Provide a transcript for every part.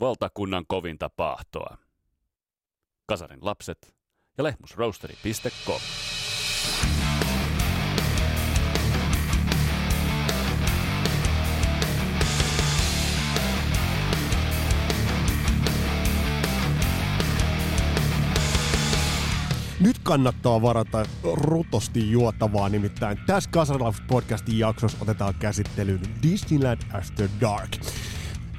valtakunnan kovinta pahtoa. Kasarin lapset ja lehmusroasteri.com. Nyt kannattaa varata rutosti juotavaa, nimittäin tässä Kasarlaus podcastin jaksossa otetaan käsittelyyn Disneyland After Dark.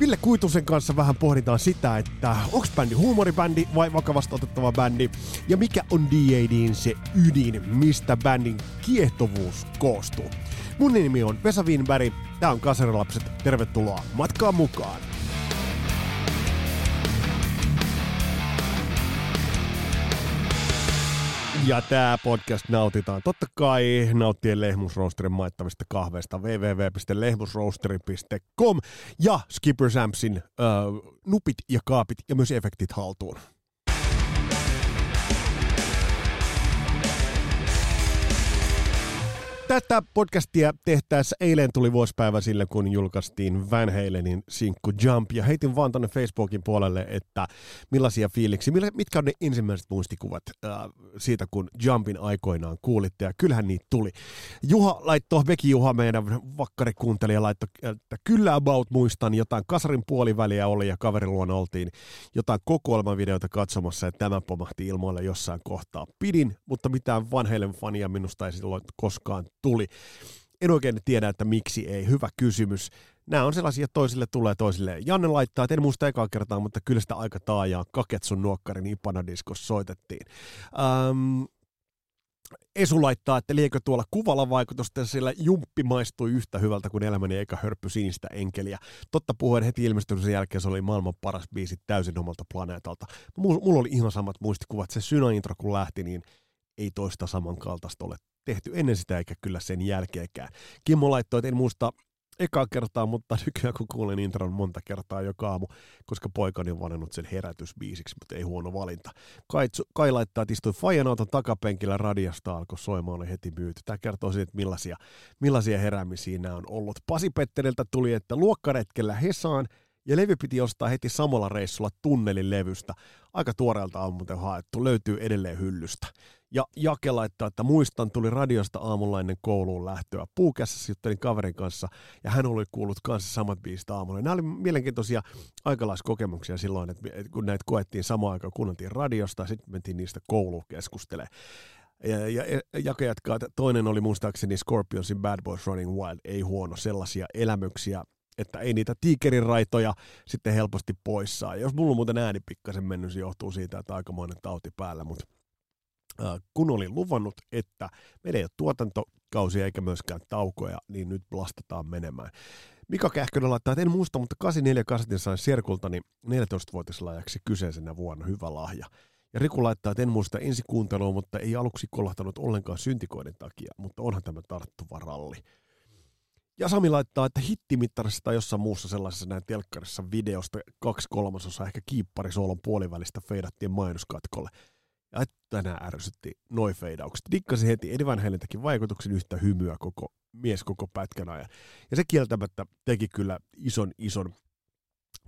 Ville Kuitusen kanssa vähän pohditaan sitä, että onko bändi huumoribändi vai vakavasti otettava bändi, ja mikä on D.A.Din se ydin, mistä bändin kiehtovuus koostuu. Mun nimi on Vesa Wienberg, tää on Kasarilapset, tervetuloa matkaan mukaan! Ja tämä podcast nautitaan totta kai nauttien Lehmusroosterin maittavista kahveista www.lehmusroosteri.com ja Skipper Sampsin äh, nupit ja kaapit ja myös efektit haltuun. Tätä podcastia tehtäessä eilen tuli vuosipäivä sille, kun julkaistiin Van Halenin sinkku Jump, ja heitin vaan tonne Facebookin puolelle, että millaisia fiiliksi, mitkä on ne ensimmäiset muistikuvat äh, siitä, kun Jumpin aikoinaan kuulitte, ja kyllähän niitä tuli. Juha laittoi, Veki Juha, meidän vakkarikuuntelija, laittoi, että kyllä about muistan, jotain kasarin puoliväliä oli, ja kaverin luona oltiin jotain kokoelmavideoita katsomassa, ja tämä pomahti ilmoille jossain kohtaa. Pidin, mutta mitään Van Halen fania minusta ei silloin koskaan tuli. En oikein tiedä, että miksi ei. Hyvä kysymys. Nämä on sellaisia, että toisille tulee toisille. Janne laittaa, että en muista ekaa kertaa, mutta kyllä sitä aika taajaa Kaketsun nuokkarin Ipanadiskossa soitettiin. Ähm, Esu laittaa, että liekö tuolla kuvalla vaikutusta, sillä jumppi maistui yhtä hyvältä kuin elämäni eikä hörppy sinistä enkeliä. Totta puhuen heti ilmestymisen jälkeen se oli maailman paras biisi täysin omalta planeetalta. Mulla oli ihan samat muistikuvat. Se Syna-intro kun lähti, niin ei toista samankaltaista ole tehty ennen sitä eikä kyllä sen jälkeenkään. Kimmo laittoi, että en muista ekaa kertaa, mutta nykyään kun kuulen intron monta kertaa joka aamu, koska poikani on valinnut sen herätysbiisiksi, mutta ei huono valinta. Kai, Kai laittaa, että istui Fajan auton takapenkillä radiosta alkoi soimaan, oli heti myyty. Tämä kertoo siitä, että millaisia, millaisia heräämisiä nämä on ollut. Pasi Petteriltä tuli, että luokkaretkellä Hesaan ja levy piti ostaa heti samalla reissulla tunnelin levystä. Aika tuoreelta on muuten haettu, löytyy edelleen hyllystä. Ja Jake laittaa, että muistan, tuli radiosta aamulla ennen kouluun lähtöä. Puukässä juttelin kaverin kanssa ja hän oli kuullut kanssa samat biisit aamulla. Nämä oli mielenkiintoisia aikalaiskokemuksia silloin, että kun näitä koettiin samaan aikaan, kuunneltiin radiosta ja sitten mentiin niistä kouluun keskustelemaan. Ja, ja, ja Jake jatkaa, että toinen oli muistaakseni Scorpionsin Bad Boys Running Wild, ei huono, sellaisia elämyksiä, että ei niitä tiikerin raitoja sitten helposti poissaa. Jos mulla on muuten ääni pikkasen mennyt, se johtuu siitä, että aikamoinen tauti päällä, mutta kun olin luvannut, että meillä ei ole tuotantokausia eikä myöskään taukoja, niin nyt blastataan menemään. Mika Kähkönen laittaa, että en muista, mutta 84 kasetin sain Serkultani 14-vuotislaajaksi kyseisenä vuonna. Hyvä lahja. Ja Riku laittaa, että en muista ensikuuntelua, mutta ei aluksi kolahtanut ollenkaan syntikoiden takia, mutta onhan tämä tarttuva ralli. Ja Sami laittaa, että hittimittarissa tai jossain muussa sellaisessa näin telkkarissa videosta kaksi kolmasosaa ehkä kiipparisoolon puolivälistä feidattiin mainoskatkolle. Ja tänään ärsytti noin feidaukset. Dikkasi heti, Eddie Van Halen teki vaikutuksen yhtä hymyä koko mies koko pätkän ajan. Ja se kieltämättä teki kyllä ison, ison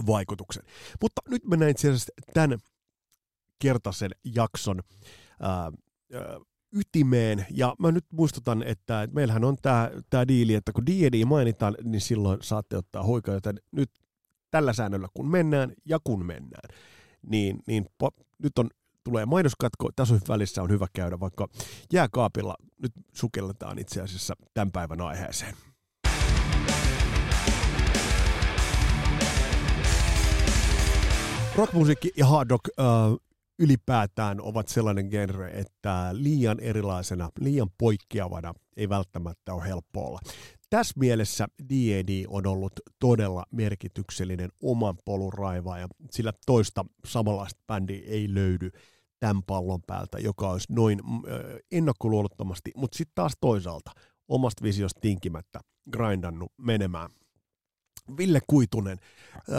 vaikutuksen. Mutta nyt mennään itse asiassa tämän kertaisen jakson ää, ää, ytimeen. Ja mä nyt muistutan, että meillähän on tämä tää diili, että kun D&D mainitaan, niin silloin saatte ottaa hoikaa, joten nyt tällä säännöllä kun mennään ja kun mennään, niin, niin po, nyt on tulee mainoskatko, tässä välissä on hyvä käydä, vaikka jääkaapilla nyt sukelletaan itse asiassa tämän päivän aiheeseen. Rockmusiikki ja hard rock äh, ylipäätään ovat sellainen genre, että liian erilaisena, liian poikkeavana ei välttämättä ole helppo olla. Tässä mielessä D.A.D. on ollut todella merkityksellinen oman polun raivaaja, sillä toista samanlaista bändiä ei löydy tämän pallon päältä, joka olisi noin mm, ennakkoluulottomasti, mutta sitten taas toisaalta omasta visiosta tinkimättä grindannut menemään. Ville Kuitunen, äh,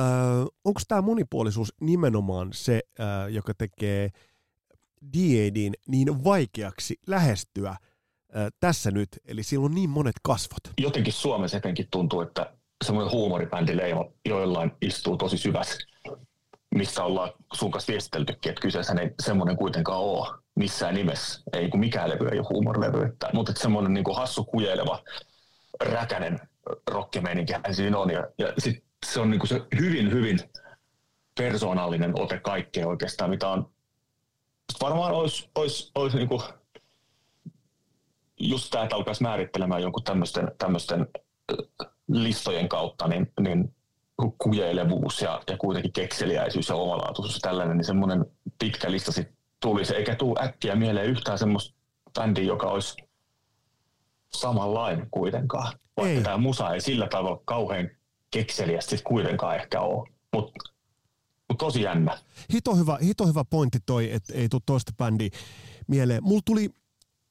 onko tämä monipuolisuus nimenomaan se, äh, joka tekee D.A.Din niin vaikeaksi lähestyä tässä nyt, eli sillä on niin monet kasvot? Jotenkin Suomessa etenkin tuntuu, että semmoinen huumoribändileima joillain istuu tosi syvässä mistä ollaan sun kanssa viestiteltykin, että kyseessä ei semmoinen kuitenkaan ole missään nimessä. Ei kun mikään levy ei ole huumorlevy, mutta semmoinen niin hassu kujeleva, räkänen rockimeininki siinä on. Ja, ja sit se on niin kuin se hyvin, hyvin persoonallinen ote kaikkeen oikeastaan, mitä on varmaan olisi, olisi niin kuin just tämä, että alkaisi määrittelemään jonkun tämmöisten, tämmöisten listojen kautta, niin, niin kujeilevuus ja, ja kuitenkin kekseliäisyys ja omalaatuisuus ja tällainen, niin semmoinen pitkä lista sitten tulisi, eikä tule äkkiä mieleen yhtään semmoista bändiä, joka olisi samanlainen kuitenkaan. Vaikka ei. tämä musa ei sillä tavalla kauhean kekseliästi kuitenkaan ehkä ole. Mutta mut tosi jännä. Hito hyvä, hito hyvä pointti toi, että ei tule toista bändiä mieleen. Mulla tuli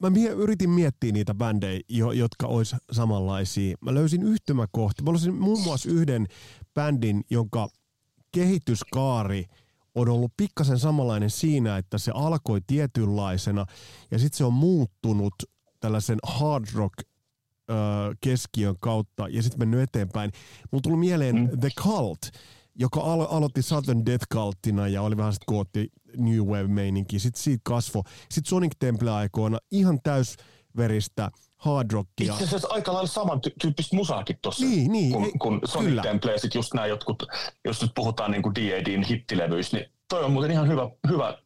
mä mie- yritin miettiä niitä bändejä, jo, jotka olisi samanlaisia. Mä löysin yhtymäkohti. Mä löysin muun muassa yhden bändin, jonka kehityskaari on ollut pikkasen samanlainen siinä, että se alkoi tietynlaisena ja sitten se on muuttunut tällaisen hard rock ö, keskiön kautta ja sitten mennyt eteenpäin. Mulla tuli mieleen mm. The Cult, joka alo- aloitti Southern Death Cultina ja oli vähän sitten kootti New Wave-meininki. Sitten siitä kasvo. Sitten Sonic Temple-aikoina ihan täysveristä hard rockia. Itse asiassa aika lailla saman tyyppistä musaakin tuossa, niin, niin, kun, kun Sonic kyllä. Temple ja sitten just nämä jotkut, jos nyt puhutaan niin kuin D.A.D.in hittilevyistä, niin toi on muuten ihan hyvä, hyvä,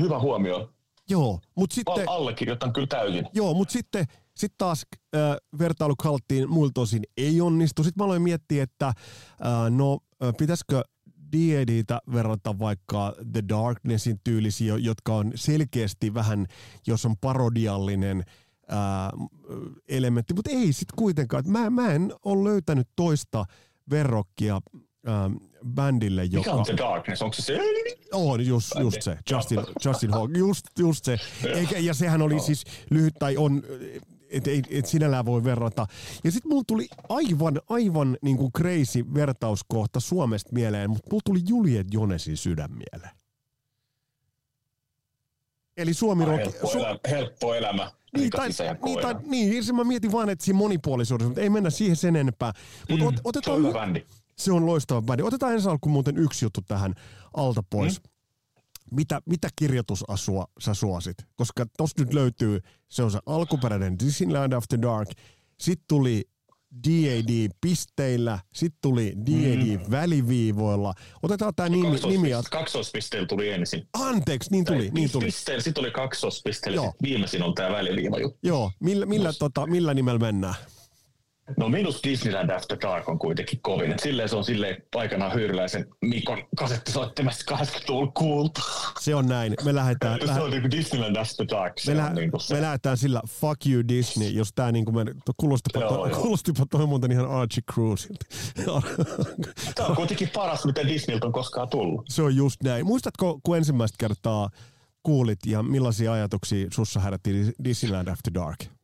hyvä huomio. Joo, mutta sitten... Allekirjoitan kyllä täysin. Joo, mutta sitten sitten taas äh, vertailu kalttiin muilta osin ei onnistu. Sitten mä aloin miettiä, että äh, no pitäisikö D.A.D.tä verrata vaikka The Darknessin tyylisiä, jotka on selkeästi vähän, jos on parodiallinen ää, elementti, mutta ei sitten kuitenkaan. Mä, mä en ole löytänyt toista verrokkia bändille, joka... Mikä on The Darkness? Onko se se? On, just, just se. Justin, Justin Hawk, just, just se. Eikä, ja sehän oli siis lyhyt, tai on et, et, et sinällään voi verrata. Ja sitten mulla tuli aivan, aivan niin kuin crazy vertauskohta Suomesta mieleen, mutta mulla tuli Juliet Jonesin sydän mieleen. Eli Suomi Rock... Helppo, su- elämä, helppo elämä. Niin, tai, niin, tai, niin, se mä mietin vaan, että siinä monipuolisuudessa, mutta ei mennä siihen sen enempää. Mut mm, ot, otetaan, se on hyvä bändi. Se on loistava bändi. Otetaan ensi alkuun muuten yksi juttu tähän alta pois. Mm mitä, mitä kirjoitusasua sä suosit? Koska tossa nyt löytyy, se on se alkuperäinen Disneyland After Dark, sitten tuli DAD pisteillä, sitten tuli DAD mm. väliviivoilla. Otetaan tämä nimi. Kaksos, nimi kaksospisteillä tuli ensin. Anteeksi, niin tuli. niin tuli. Pisteillä, sitten tuli kaksospisteillä, viimeisin on tämä väliviiva juttu. Joo, millä, millä, tota, millä nimellä mennään? No minus Disneyland After Dark on kuitenkin kovin. Et silleen se on silleen aikanaan hyyryläisen Mikon kasettisoittimesta 80-luvulla kuultu. Se on näin. Me lähdetään... se on niinku Disneyland After Dark. Se me, lä- niinku se. me lähdetään sillä Fuck You Disney, jos tää niinku me... Kuulostipa, joo, to, kuulostipa toi muuten ihan Archie Cruisilta. Tämä on kuitenkin paras, mitä Disneyltä on koskaan tullut. Se on just näin. Muistatko, kun ensimmäistä kertaa kuulit ja millaisia ajatuksia sussa herätti Disneyland After Dark?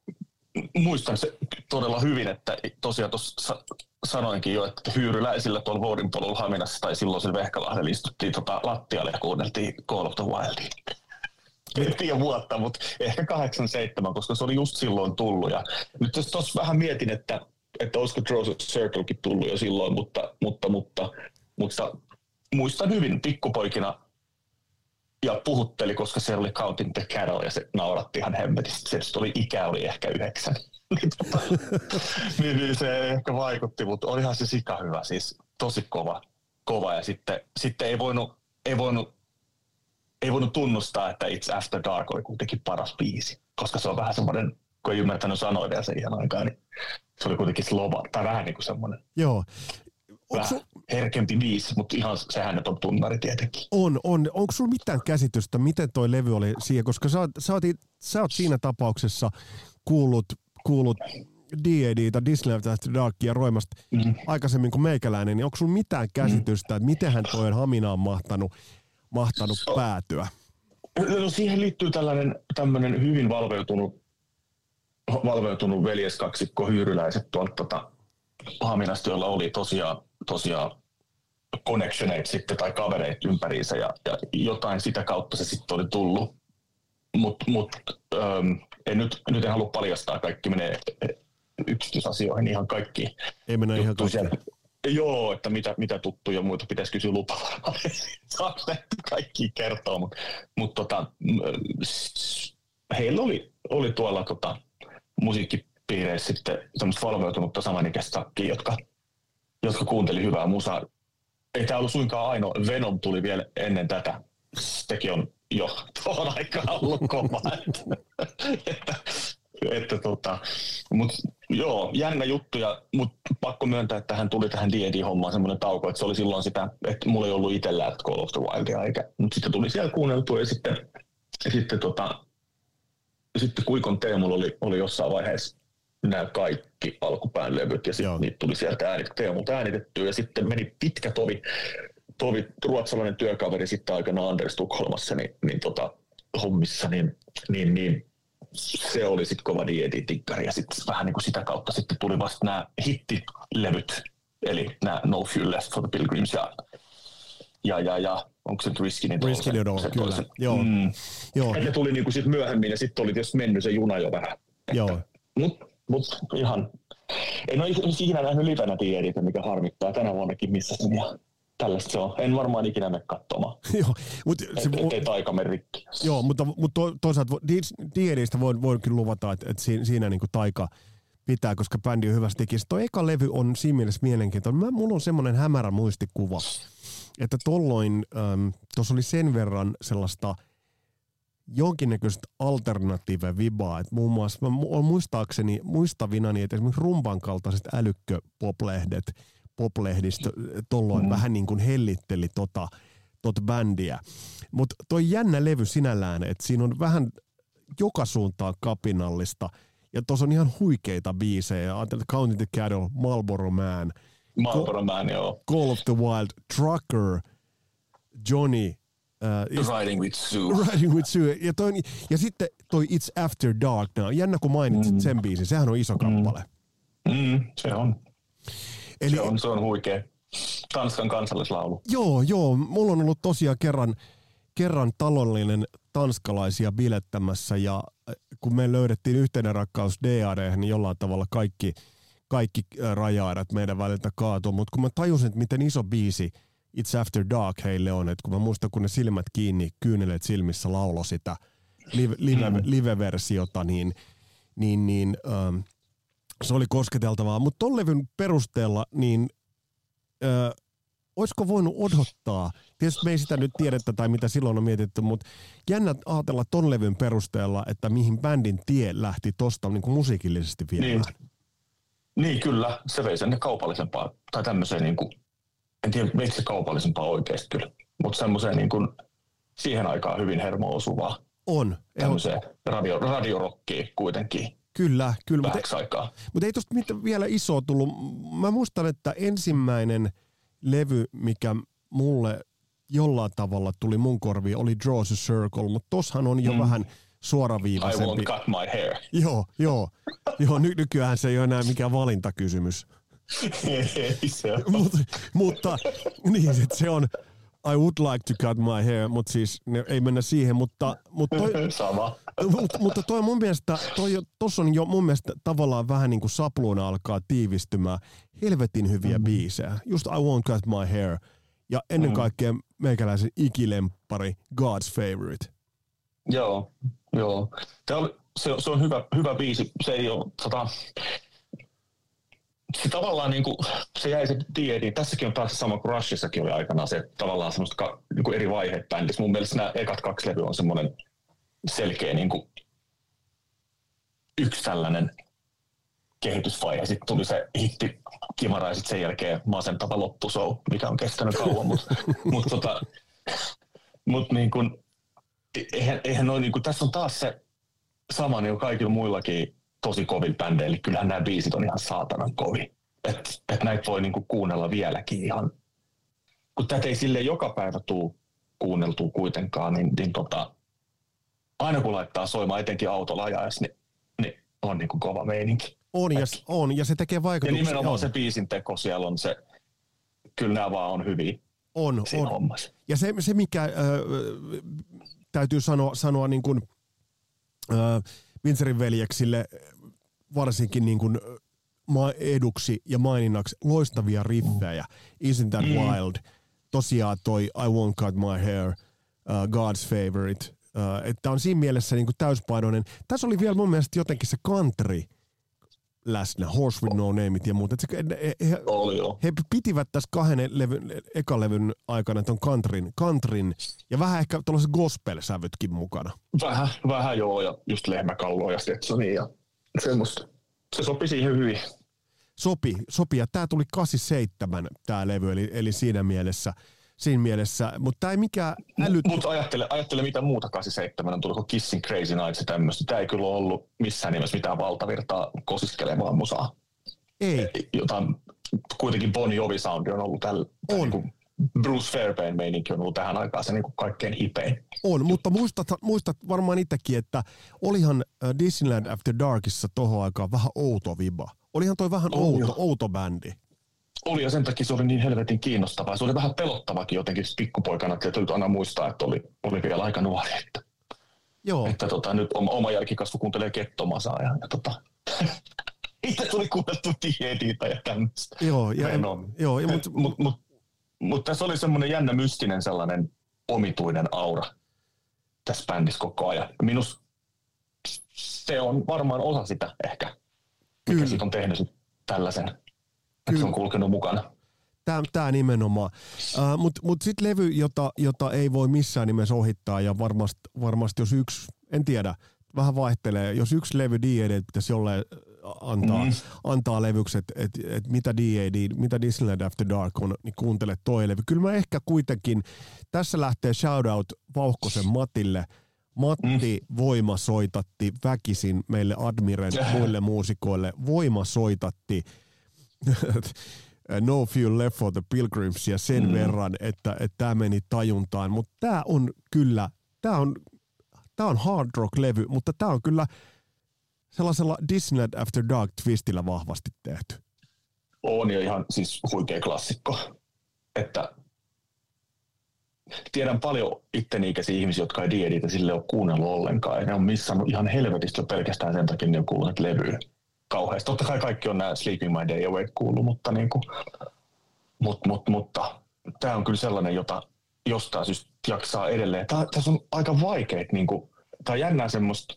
Muistan se todella hyvin, että tosiaan tuossa sanoinkin jo, että hyyryläisillä tuolla Voudinpolulla Haminassa tai silloin sillä Vehkalahdella istuttiin tota lattialle ja kuunneltiin Call of the Wildia. En tiedä vuotta, mutta ehkä 87, koska se oli just silloin tullut. Ja nyt jos tuossa vähän mietin, että, että olisiko Trojan Circlekin tullut jo silloin, mutta, mutta, mutta, mutta muistan hyvin pikkupoikina ja puhutteli, koska se oli Counting the Cattle ja se nauratti ihan hemmetisti. Se oli ikä oli ehkä yhdeksän. niin, niin, se ehkä vaikutti, mutta olihan se sika hyvä, siis tosi kova. kova. Ja sitten, sitten ei, voinut, ei, voinut, ei voinut tunnustaa, että It's After Dark oli kuitenkin paras biisi, koska se on vähän semmoinen, kun ei ymmärtänyt vielä sen ihan aikaa, niin se oli kuitenkin slova, tai vähän niin kuin semmoinen. Joo, vähän herkempi biisi, mutta ihan sehän nyt on tunnari tietenkin. On, on. Onko sulla mitään käsitystä, miten toi levy oli siihen, koska sä, sä, oot, sä oot siinä tapauksessa kuullut, kuullut D.A.D. Disney After Darkia roimasta mm. aikaisemmin kuin meikäläinen, niin onko sulla mitään käsitystä, että miten toi Haminaan mahtanut, mahtanut so, päätyä? No siihen liittyy tällainen tämmöinen hyvin valveutunut, valveutunut veljeskaksikko hyyryläiset tuolta tota, Haminasta, jolla oli tosiaan tosiaan connectioneita sitten tai kavereita ympäriinsä ja, ja jotain sitä kautta se sitten oli tullut. Mutta mut, ähm, en nyt, nyt en halua paljastaa, kaikki menee yksityisasioihin ihan kaikki. Ei mennä ihan kaikki. Joo, että mitä, mitä tuttuja muita pitäisi kysyä lupa varmaan. kaikki kertoo, mutta mut tota, heillä oli, oli tuolla tota, musiikkipiireissä sitten semmoista valveutunutta samanikäistä sakkia, jotka, jotka kuunteli hyvää musaa. Ei tämä ollut suinkaan ainoa. Venom tuli vielä ennen tätä. Sekin on jo tuohon aikaan ollut kova. että, että, tota, mut, joo, jännä juttu, ja, mut pakko myöntää, että hän tuli tähän D&D-hommaan semmoinen tauko, että se oli silloin sitä, että mulla ei ollut itsellä Call of the Wildia, eikä, mutta sitten tuli siellä kuunneltua, ja sitten, ja sitten, tota, sitten Kuikon Teemulla oli, oli jossain vaiheessa nämä kaikki alkupään levyt, ja sitten niitä tuli sieltä äänit, Teemulta äänitettyä, ja sitten meni pitkä tovi, tovi ruotsalainen työkaveri sitten aikana Anders Tukholmassa, niin, niin tota, hommissa, niin, niin, niin se oli sitten kova dietitikkari ja sitten vähän niin kuin sitä kautta sitten tuli vasta nämä hittilevyt, eli nämä No Fuel Left for the Pilgrims ja, ja, ja, ja onko se nyt Riskin Riskin se, kyllä, se, joo. Mm, joo. ne tuli niin kuin sit myöhemmin ja sitten oli tietysti mennyt se juna jo vähän. Joo. Mutta mut ihan, en ole ikinä nähnyt livenä tieditä, mikä harmittaa tänä vuonnakin missä sen ja tällaista se on. En varmaan ikinä mene katsomaan. joo, mut se, et, ettei taika mene rikki. Joo, mutta, mutta to, toisaalta Diedistä voin, voin kyllä luvata, että, että siinä, siinä niin kuin taika pitää, koska bändi on hyvästi tekijä. Tuo eka levy on siinä mielessä mielenkiintoinen. Mä, mulla on semmoinen hämärä muistikuva, että tolloin ähm, tuossa oli sen verran sellaista jonkinnäköistä alternatiive vibaa, että muun muassa mä olen muistaakseni muistavinani, että esimerkiksi rumpan kaltaiset älykköpoplehdet – poplehdistö tolloin mm. vähän niin kuin hellitteli tota, tota bändiä. Mutta toi jännä levy sinällään, että siinä on vähän joka suuntaan kapinallista. Ja tuossa on ihan huikeita biisejä. Ajattelin, Counting the Cattle, Marlboro Man. Marlboro Man, joo. Call of the Wild, Trucker, Johnny. Uh, Riding with Sue. Riding with Sue. Ja, toi, ja sitten toi It's After Dark Now. Jännä kun mainitsit mm. sen biisin. Sehän on iso kappale. Mm. Mm, se on. Eli, se, on, se on huikea. Tanskan kansallislaulu. Joo, joo. Mulla on ollut tosiaan kerran, kerran talollinen tanskalaisia bilettämässä ja äh, kun me löydettiin yhteinen rakkaus DAD, niin jollain tavalla kaikki, kaikki äh, raja meidän väliltä kaatuu. Mutta kun mä tajusin, että miten iso biisi It's After Dark heille on, että kun mä muistan, kun ne silmät kiinni, kyyneleet silmissä laulo sitä live, live, mm. live-versiota, niin, niin, niin ähm, se oli kosketeltavaa. Mutta ton levyn perusteella, niin ö, olisiko voinut odottaa, tietysti me ei sitä nyt tiedetä tai mitä silloin on mietitty, mutta jännä ajatella ton levyn perusteella, että mihin bändin tie lähti tosta niin kuin musiikillisesti viemään. Niin. niin, kyllä. Se vei sen kaupallisempaa, tai tämmöiseen niin kuin, en tiedä, se kaupallisempaa oikeasti kyllä, mutta semmoiseen niin kuin, siihen aikaan hyvin hermo osuvaa. On. Tämmöiseen radio, radiorokkiin kuitenkin. Kyllä, kyllä. Mutta, aikaa. Mutta ei tuosta vielä isoa tullut. Mä muistan, että ensimmäinen levy, mikä mulle jollain tavalla tuli mun korviin, oli Draw a Circle, mutta tossahan on jo mm. vähän suoraviivaisempi. I won't cut my hair. Joo, joo. joo ny- nykyään se ei ole enää mikään valintakysymys. Ei se Mut, mutta niin, se on I would like to cut my hair, mutta siis ne, ei mennä siihen, mutta, mutta toi, Sama. mutta, mutta toi mun mielestä, toi, tossa on jo mun mielestä tavallaan vähän niin kuin sapluuna alkaa tiivistymään. Helvetin hyviä mm. biisejä. Just I won't cut my hair. Ja ennen mm. kaikkea meikäläisen ikilempari God's Favorite. Joo, joo. Tämä on, se, se on hyvä, hyvä biisi. Se ei ole, tota, se tavallaan niin kuin, se jäi se D&D. Tässäkin on taas sama kuin Rushissakin oli aikanaan se tavallaan semmoista ka, niin kuin eri vaiheet bändissä. Mun mielestä nämä ekat kaksi levyä on semmoinen selkeä niin kuin, yksi tällainen kehitysvaihe. Sitten tuli se hitti kimara ja sitten sen jälkeen masentava loppushow, mikä on kestänyt kauan. Mutta mut, tota, mut niin kuin, eihän, eihän noin, niin kuin, tässä on taas se sama niin kuin kaikilla muillakin tosi kovin bändejä, eli kyllähän nämä biisit on ihan saatanan kovin. Että et näitä voi niinku kuunnella vieläkin ihan. Kun tätä ei sille joka päivä tuu kuunneltua kuitenkaan, niin, niin tota, aina kun laittaa soimaan, etenkin autolla ajaessa, niin, niin on niinku kova meininki. On ja, on, ja se tekee vaikutuksia. Ja nimenomaan on. se biisin teko siellä on se, kyllä nämä vaan on hyviä on, on. Hommassa. Ja se, se mikä äh, täytyy sanoa, sanoa niin kuin, äh, Vincerin veljeksille varsinkin niin kuin eduksi ja maininnaksi loistavia riffejä. Isn't that mm. wild? tosiaan toi I Won't Cut My Hair, uh, God's Favorite, uh, että on siinä mielessä niin kuin täyspainoinen. Tässä oli vielä mun mielestä jotenkin se country läsnä, Horse with No Nameit ja muut. Et se, he, he, Oli joo. he pitivät tässä kahden levyn, ekalevyn aikana ton countryn, countryn ja vähän ehkä tuollaiset gospel-sävytkin mukana. Vähän, vähän joo, ja just lehmäkalloa ja Stetsonia ja semmoista. Se sopi siihen hyvin. Sopi, sopi ja tämä tuli 87 tämä levy, eli, eli siinä mielessä, siinä mielessä mutta tämä ei mikään älyt... Mutta ajattele, ajattele, mitä muuta 87 on tullut, Kissing Crazy Nights ja tämmöistä. Tämä ei kyllä ollut missään nimessä mitään valtavirtaa kosiskelevaa musaa. Ei, Jotain, kuitenkin Bon Jovi soundi on ollut tällä. On. Niin kuin Bruce Fairbairn meininki on ollut tähän aikaan se niin kuin kaikkein hipein. on, mutta muistat, muistat varmaan itsekin, että olihan äh, Disneyland After Darkissa tohon aikaan vähän outo viba. Olihan toi vähän On outo, joo. outo bändi. Oli ja sen takia se oli niin helvetin kiinnostavaa. Se oli vähän pelottavakin jotenkin pikkupoikana, että täytyy aina muistaa, että oli, oli vielä aika nuori. Että, Joo, että tota, nyt oma, oma jälkikasvu kuuntelee kettomasaa ja, ja tota, itse tuli kuunneltu D&Dtä ja tämmöistä. joo, ja, Venom. joo, ja, Mutta mut, mut, mut, mut tässä oli semmoinen jännä mystinen sellainen omituinen aura tässä bändissä koko ajan. Minus se on varmaan osa sitä ehkä, mikä Kyllä. siitä on tehnyt tällaisen, että Kyllä. se on kulkenut mukana. Tämä, tämä nimenomaan. Uh, Mutta mut sitten levy, jota, jota ei voi missään nimessä ohittaa, ja varmasti varmast jos yksi, en tiedä, vähän vaihtelee, jos yksi levy D.A.D. pitäisi jollain antaa, mm. Antaa levyksi, että et, et mitä D.A.D., mitä Disneyland After Dark on, niin kuuntele toi levy. Kyllä mä ehkä kuitenkin, tässä lähtee shoutout Vauhkosen Matille. Matti mm. voima soitatti väkisin meille Admiren muille muusikoille. Voima soitatti No Fuel Left for the Pilgrims ja sen mm. verran, että tämä meni tajuntaan. Mutta tämä on kyllä, tämä on, tää on hard rock levy, mutta tämä on kyllä sellaisella Disneyland After Dark twistillä vahvasti tehty. On jo ihan siis huikea klassikko. Että tiedän paljon itteni ikäisiä ihmisiä, jotka ei D&Dtä sille ole kuunnellut ollenkaan. Ja ne on missannut ihan helvetistä pelkästään sen takia, ne on kuullut levyä kauheasti. Totta kai kaikki on nämä Sleeping My Day Away kuullut, mutta, niin kuin, mut, mut, mutta tämä on kyllä sellainen, jota jostain syystä jaksaa edelleen. Tää, tässä on aika vaikeet, niin kuin, tämä on jännää semmoista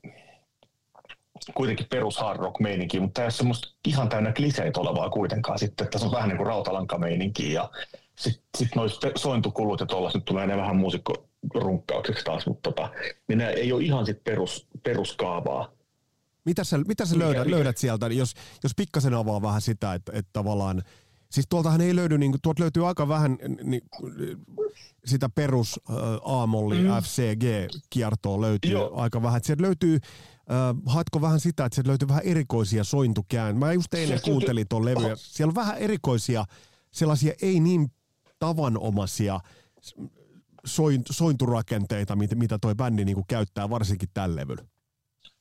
kuitenkin perus hard rock meininkiä, mutta tämä ei ole semmoista ihan täynnä kliseitä olevaa kuitenkaan sitten, että tässä on vähän niin kuin rautalankameininkiä ja sitten sit noissa sointukulut ja tuollaiset nyt tulee ne vähän muusikkorunkkaukseksi taas, mutta tota, niin ne ei ole ihan sit perus, peruskaavaa. Mitä sä, mitä sä löydät, löydät sieltä, jos, jos pikkasen avaa vähän sitä, että, että tavallaan, siis tuoltahan ei löydy, niin, tuolta löytyy aika vähän niin, sitä perus äh, A-molli mm. FCG-kiertoa löytyy Joo. aika vähän. Sieltä löytyy, äh, haetko vähän sitä, että sieltä löytyy vähän erikoisia sointukään. Mä just eilen kuuntelin tuon levyä. Siellä on vähän erikoisia, sellaisia ei niin tavanomaisia soint, sointurakenteita, mitä, mitä toi bändi niinku käyttää, varsinkin tällä levyllä.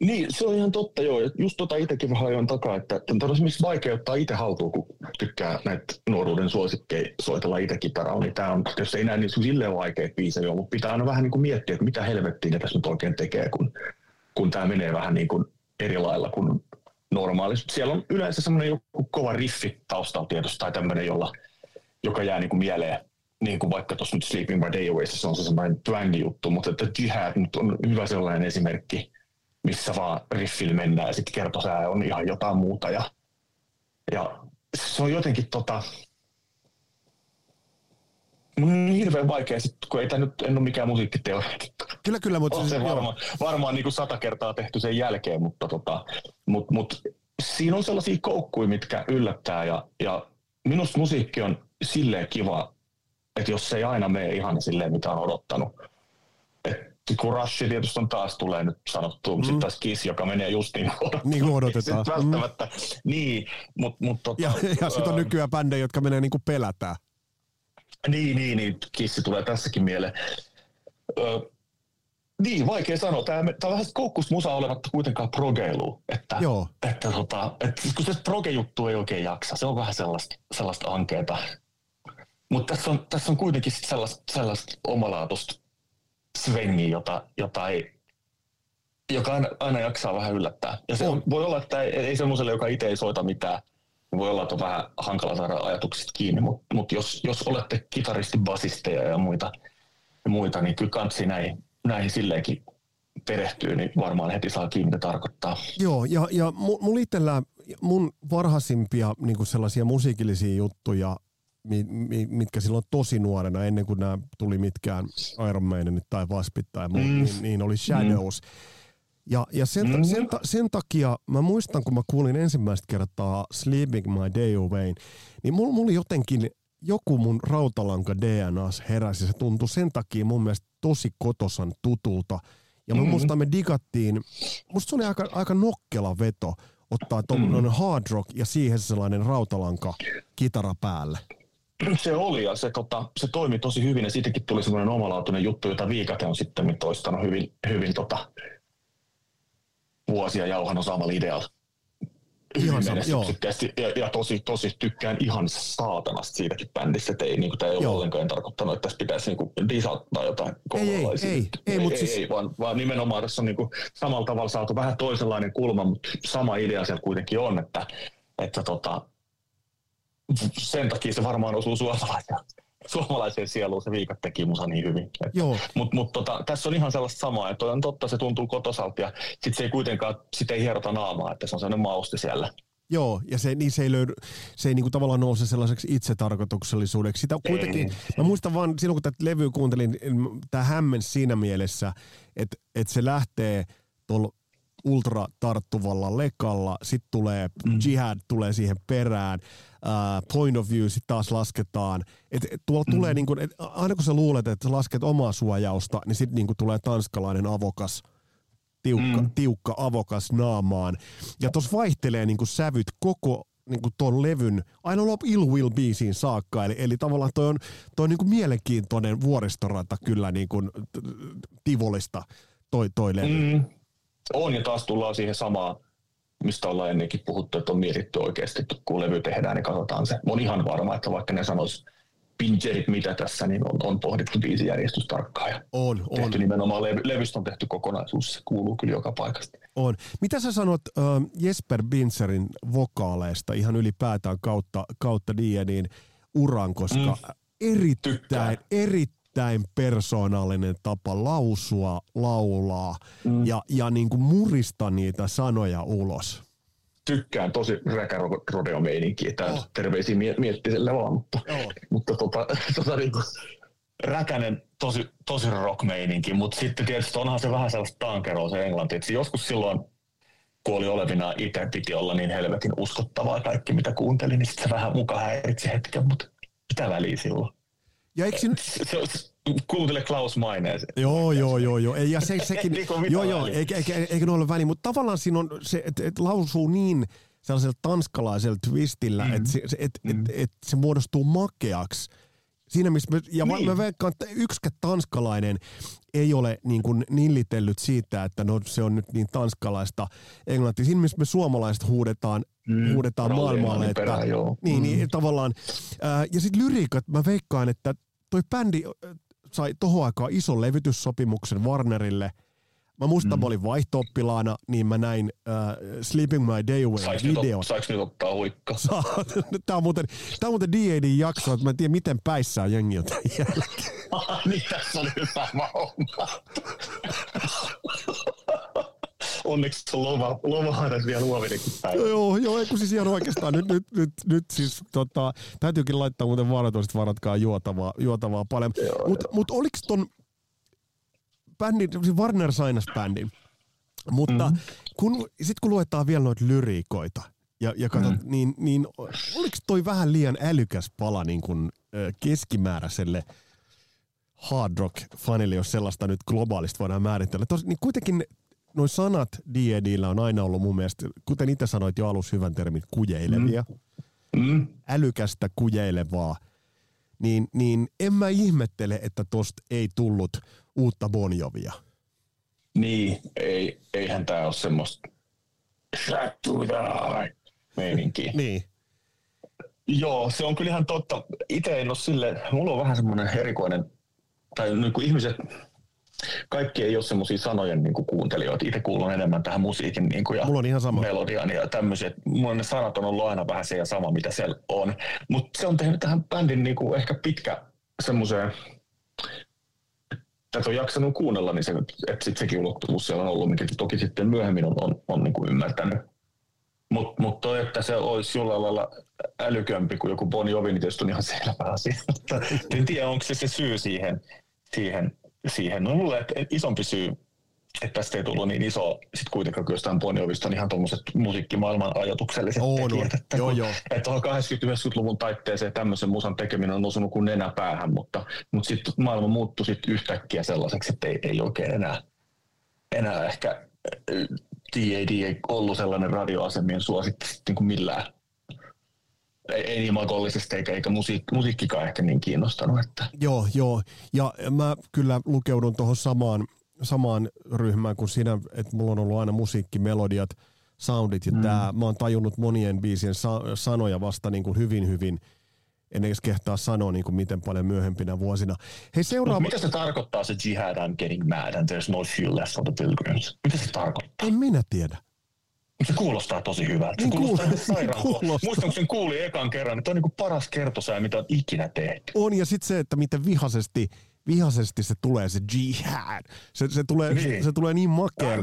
Niin, se on ihan totta joo. Ja Just tota itsekin vähän ajoin takaa, että on esimerkiksi vaikea ottaa itse haltuun, kun tykkää näitä nuoruuden suosikkeja soitella itse kitaraa, niin tämä on, jos ei näin, niin silleen vaikeita biisejä ole, mutta pitää aina vähän niin kuin miettiä, että mitä helvettiä ne tässä nyt oikein tekee, kun, kun tämä menee vähän niin kuin eri lailla kuin normaalisti. Siellä on yleensä semmoinen joku kova riffi taustalla tietysti tai tämmöinen, jolla, joka jää niin kuin mieleen niin kuin vaikka tuossa nyt Sleeping by Day Away, se on se semmoinen twangy juttu, mutta että Jihad nyt on hyvä sellainen esimerkki, missä vaan riffillä mennään ja sitten kertosää on ihan jotain muuta. Ja, ja se on jotenkin tota, mun on hirveän vaikea, sit, kun ei tämä nyt, en ole mikään musiikkiteoreetikko. Kyllä, kyllä, mutta On se joo. varmaan, varmaan niin kuin sata kertaa tehty sen jälkeen, mutta tota, mut, mut, siinä on sellaisia koukkuja, mitkä yllättää ja, ja minusta musiikki on silleen kiva, että jos se ei aina mene ihan silleen, mitä on odottanut. Et kun Rush tietysti on taas tulee nyt sanottu, mm. sitten taas Kiss, joka menee just niin kuin. Niin kuin odotetaan. Sitten välttämättä, niin, mutta mut, tota, Ja, ja sitten on ö, nykyään bändejä, jotka menee niinku pelätään. Niin, niin, niin, kissi tulee tässäkin mieleen. Ö, niin, vaikea sanoa. Tämä, tämä on vähän koukkusta musa olematta kuitenkaan progeilu. Että, Joo. että, tota, että kun se proge-juttu ei oikein jaksa, se on vähän sellaista, sellaista ankeeta. Mutta tässä on, tässä on kuitenkin sellaista, sellaista omalaatuista svengiä, jota, jota ei, joka aina, aina jaksaa vähän yllättää. Ja se on, voi olla, että ei, ei semmoiselle, joka itse ei soita mitään voi olla, että on vähän hankala saada ajatukset kiinni, mutta mut jos, jos olette kitaristi, basisteja ja muita, ja muita niin kyllä kansi näihin, näihin silleenkin perehtyy, niin varmaan heti saa kiinni, mitä tarkoittaa. Joo, ja, ja mulla itsellä mun varhaisimpia niin sellaisia musiikillisia juttuja, mitkä silloin tosi nuorena, ennen kuin nämä tuli mitkään Iron Maidenit tai Waspit tai muut, mm. niin, niin oli Shadows. Mm. Ja, ja sen, mm. sen, sen, takia mä muistan, kun mä kuulin ensimmäistä kertaa Sleeping My Day Away, niin mulla, mulla jotenkin joku mun rautalanka DNAs heräsi. Se tuntui sen takia mun mielestä tosi kotosan tutulta. Ja mä mm-hmm. muistan, me digattiin, musta se oli aika, aika nokkela veto ottaa tuommoinen mm. hard rock ja siihen sellainen rautalanka kitara päälle. Se oli ja se, tota, se toimi tosi hyvin ja siitäkin tuli semmoinen omalaatuinen juttu, jota Viikate on sitten toistanut hyvin, hyvin tota, vuosia jauhanut samalla idealla. Ihan sama, joo. Ja, ja, tosi, tosi tykkään ihan saatanasta siitäkin bändistä, että ei, niin kuin, tämä ei ole ollenkaan tarkoittanut, että tässä pitäisi niin disattaa jotain ei, ei, ei, ei, ei, ei, siis... ei, vaan, vaan nimenomaan tässä on niin kuin, samalla tavalla saatu vähän toisenlainen kulma, mutta sama idea siellä kuitenkin on, että, että tota, sen takia se varmaan osuu suomalaisia suomalaiseen sieluun se viikat teki musa niin hyvin. Mutta mut, tota, tässä on ihan sellaista samaa, että on totta, se tuntuu kotosalta ja sitten se ei kuitenkaan, sit ei hierota naamaa, että se on sellainen mausti siellä. Joo, ja se, niin se ei, löydy, se ei niinku tavallaan nouse sellaiseksi itsetarkoituksellisuudeksi. Sitä kuitenkin, ei. mä muistan vaan silloin, kun tätä levyä kuuntelin, tämä hämmensi siinä mielessä, että, että se lähtee tuolla ultra tarttuvalla lekalla, sitten tulee mm. jihad tulee siihen perään, uh, point of view sitten taas lasketaan. Et, et tuolla mm. tulee niinku, et aina kun sä luulet, että sä lasket omaa suojausta, niin sitten niinku tulee tanskalainen avokas, tiukka, mm. tiukka avokas naamaan. Ja tuossa vaihtelee niinku sävyt koko niinku ton levyn, aina lop Ill Will Beesiin saakka, eli, eli tavallaan toi on, toi on niinku mielenkiintoinen vuoristorata kyllä niinku Tivolista toi, toi levy. Mm. On, ja taas tullaan siihen samaan, mistä ollaan ennenkin puhuttu, että on mietitty oikeasti, että kun levy tehdään, niin katsotaan se. Oon ihan varma, että vaikka ne sanois pincherit mitä tässä, niin on, on pohdittu biisijärjestys tarkkaan. Ja on, on. Tehty nimenomaan levy, levystä on tehty kokonaisuus, se kuuluu kyllä joka paikasta. On. Mitä sä sanot äh, Jesper Binserin vokaaleista ihan ylipäätään kautta, kautta Dienin uran, koska mm. erittäin, erittäin erittäin persoonallinen tapa lausua, laulaa mm. ja, ja niin kuin murista niitä sanoja ulos. Tykkään tosi räkärodeo-meininkiä. Tää oh. terveisiä miettiselle vaan, mutta, oh. mutta tota, tota niin kuin, räkänen tosi, tosi rock-meininki, mutta sitten tietysti onhan se vähän sellaista tankeroa se englanti. Että joskus silloin, kun oli olevina itse piti olla niin helvetin uskottavaa kaikki, mitä kuuntelin, niin sitten se vähän muka häiritsi hetken, mutta mitä väliä silloin? Ja eikö siinä... Kuuntele Klaus Maineen. Joo, joo, joo, joo. Ja se, sekin, joo, joo, eikä, eikä, eikä ole väliä, mutta tavallaan siinä on se, että et lausuu niin sellaisella tanskalaisella twistillä, mm. että se, et, mm. et, et se muodostuu makeaksi. Siinä missä me, ja niin. mä veikkaan, että yksikään tanskalainen ei ole niin kuin nillitellyt siitä, että no se on nyt niin tanskalaista englantia. Siinä missä me suomalaiset huudetaan, mm. huudetaan maailmalle. Että, perään, joo. Niin, niin mm. niin, tavallaan. Ää, ja sitten lyriikat, mä veikkaan, että toi bändi sai tohon aikaan ison levytyssopimuksen Warnerille – Mä muistan, mm. mä olin vaihto niin mä näin uh, Sleeping My Day Away video. Saiko nyt ottaa huikka? tää on muuten, tää on muuten D.A.D.-jakso, että mä en tiedä, miten päissään jengi on tämän jälkeen. niin, tässä oli hyvä mauma. Onneksi on loma, loma vielä luovinenkin päivä. Joo, joo, ei kun siis ihan oikeastaan nyt, nyt, nyt, nyt siis tota, täytyykin laittaa muuten varatoiset varatkaa juotavaa, juotavaa paljon. Mutta mut oliko ton bändin, Warner sainas bändin. Mutta mm. kun, sit kun luetaan vielä noita lyriikoita, ja, ja katsot, mm. niin, niin oliko toi vähän liian älykäs pala niin kuin, keskimääräiselle hard rock fanille, jos sellaista nyt globaalista voidaan määritellä. Tos, niin kuitenkin noin sanat D&Dillä on aina ollut mun mielestä, kuten itse sanoit jo alussa hyvän termin, kujeilevia. Mm. Mm. Älykästä kujeilevaa. Niin, niin en mä ihmettele, että tosta ei tullut uutta Bonjovia. Niin, ei, eihän tämä ole semmoista meininkiä. niin. Joo, se on kyllä ihan totta. Itse en ole sille, mulla on vähän semmoinen erikoinen, tai niin kuin ihmiset, kaikki ei ole semmoisia sanojen niin kuin kuuntelijoita. Itse kuulun enemmän tähän musiikin niin kuin, ja Mulla on ihan sama. melodiaan ja tämmöisiä. Mulla ne sanat on ollut aina vähän se ja sama, mitä siellä on. Mutta se on tehnyt tähän bändin niin kuin ehkä pitkä semmoiseen tätä on jaksanut kuunnella, niin se, että sit sekin ulottuvuus siellä on ollut, mikä toki sitten myöhemmin on, on, on niin kuin ymmärtänyt. Mutta mut toi, että se olisi jollain lailla älykömpi kuin joku Bon Jovi, niin tietysti on ihan selvä asia. en tiedä, onko se se syy siihen. siihen, siihen. No luulen, että isompi syy, että tästä ei tullut niin iso sit kuitenkaan kun jostain Bon Jovista on ihan tuommoiset musiikkimaailman ajatukselliset On, on. tekijät. Että, Joo, kun- joo. että tuohon 80-90-luvun taitteeseen tämmöisen musan tekeminen on osunut kuin nenä päähän, mutta, mutta sitten maailma muuttui sit yhtäkkiä sellaiseksi, että ei, ei oikein enää, enää ehkä äh, D.A.D. ei ollut sellainen radioasemien suosikki sitten niin kuin millään. Ei, niin makollisesti eikä, eikä musiik, musiikkikaan ehkä niin kiinnostanut. Että. Joo, joo. Ja mä kyllä lukeudun tuohon samaan, samaan ryhmään kuin sinä, että mulla on ollut aina musiikkimelodiat, soundit ja mm. tää. Mä oon tajunnut monien biisien sa- sanoja vasta niin kuin hyvin, hyvin, en edes kehtaa sanoa niin kuin miten paljon myöhempinä vuosina. Hei Mut seuraava, mitä se tarkoittaa se jihad, I'm getting mad and there's no fuel left for the pilgrims? Mitä se tarkoittaa? en minä tiedä. Se kuulostaa tosi hyvältä. Se Niin kuulostaa kuul- ihan sairaan. kuulostaa. Muistan, kun sen kuuli ekan kerran, että on niin paras kertosää, mitä on ikinä tehty. On ja sitten se, että miten vihaisesti, vihaisesti se tulee se jihad. Se, se, tulee, se, Niin. se tulee niin makea.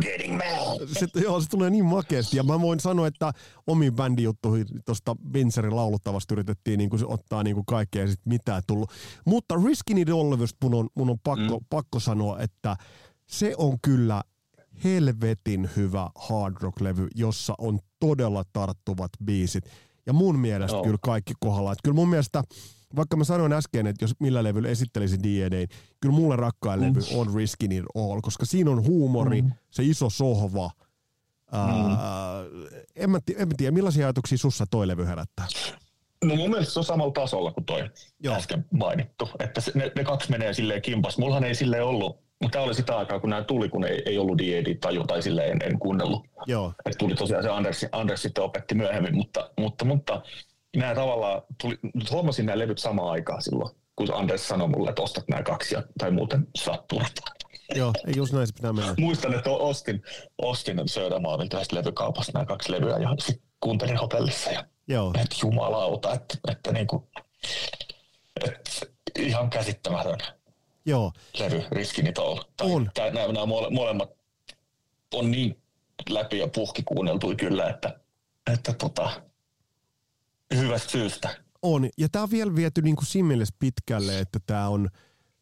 Se, joo, se tulee niin makeasti. Ja mä voin sanoa, että omiin bändijuttuihin tuosta Vincerin lauluttavasta yritettiin niin kuin ottaa niin kuin kaikkea ja sitten mitään tullut. Mutta Riskin Idollevystä mun on, mun on pakko, mm. pakko sanoa, että se on kyllä helvetin hyvä hard rock-levy, jossa on todella tarttuvat biisit. Ja mun mielestä Joo. kyllä kaikki kohdalla. Että kyllä mun mielestä, vaikka mä sanoin äsken, että jos millä levyllä esittelisin D&A, kyllä mulle rakkain levy on Riskin It All, koska siinä on huumori, mm. se iso sohva. Mm. en, mä, en mä tiedä, millaisia ajatuksia sussa toi levy herättää? No mun mielestä se on samalla tasolla kuin toi Joo. Joo. äsken mainittu. Että se, ne, ne, kaksi menee silleen kimpas. Mullahan ei silleen ollut, mutta tämä oli sitä aikaa, kun nämä tuli, kun ei, ei ollut D.A.D. tai silleen en, en kuunnellut. Joo, että tuli tosiaan se Anders, Anders sitten opetti myöhemmin, mutta, mutta, mutta nämä tavallaan, tuli, huomasin nämä levyt samaan aikaan silloin, kun Anders sanoi mulle, että ostat nämä kaksi, ja, tai muuten saat turpaa. joo, ei just näin se pitää mennä. Muistan, että ostin, ostin Södermalmin tästä levykaupasta nämä kaksi levyä, ja sitten kuuntelin hotellissa, ja Joo, että jumalauta, että, että, niinku, että ihan käsittämätön joo, levy, riskinit on. Tai On. tää- Nämä, nämä mole- molemmat on niin läpi ja puhki kuunneltui kyllä, että, että tota, hyvästä syystä. on. Ja tää on vielä viety niin kuin siinä mielessä pitkälle, että tää on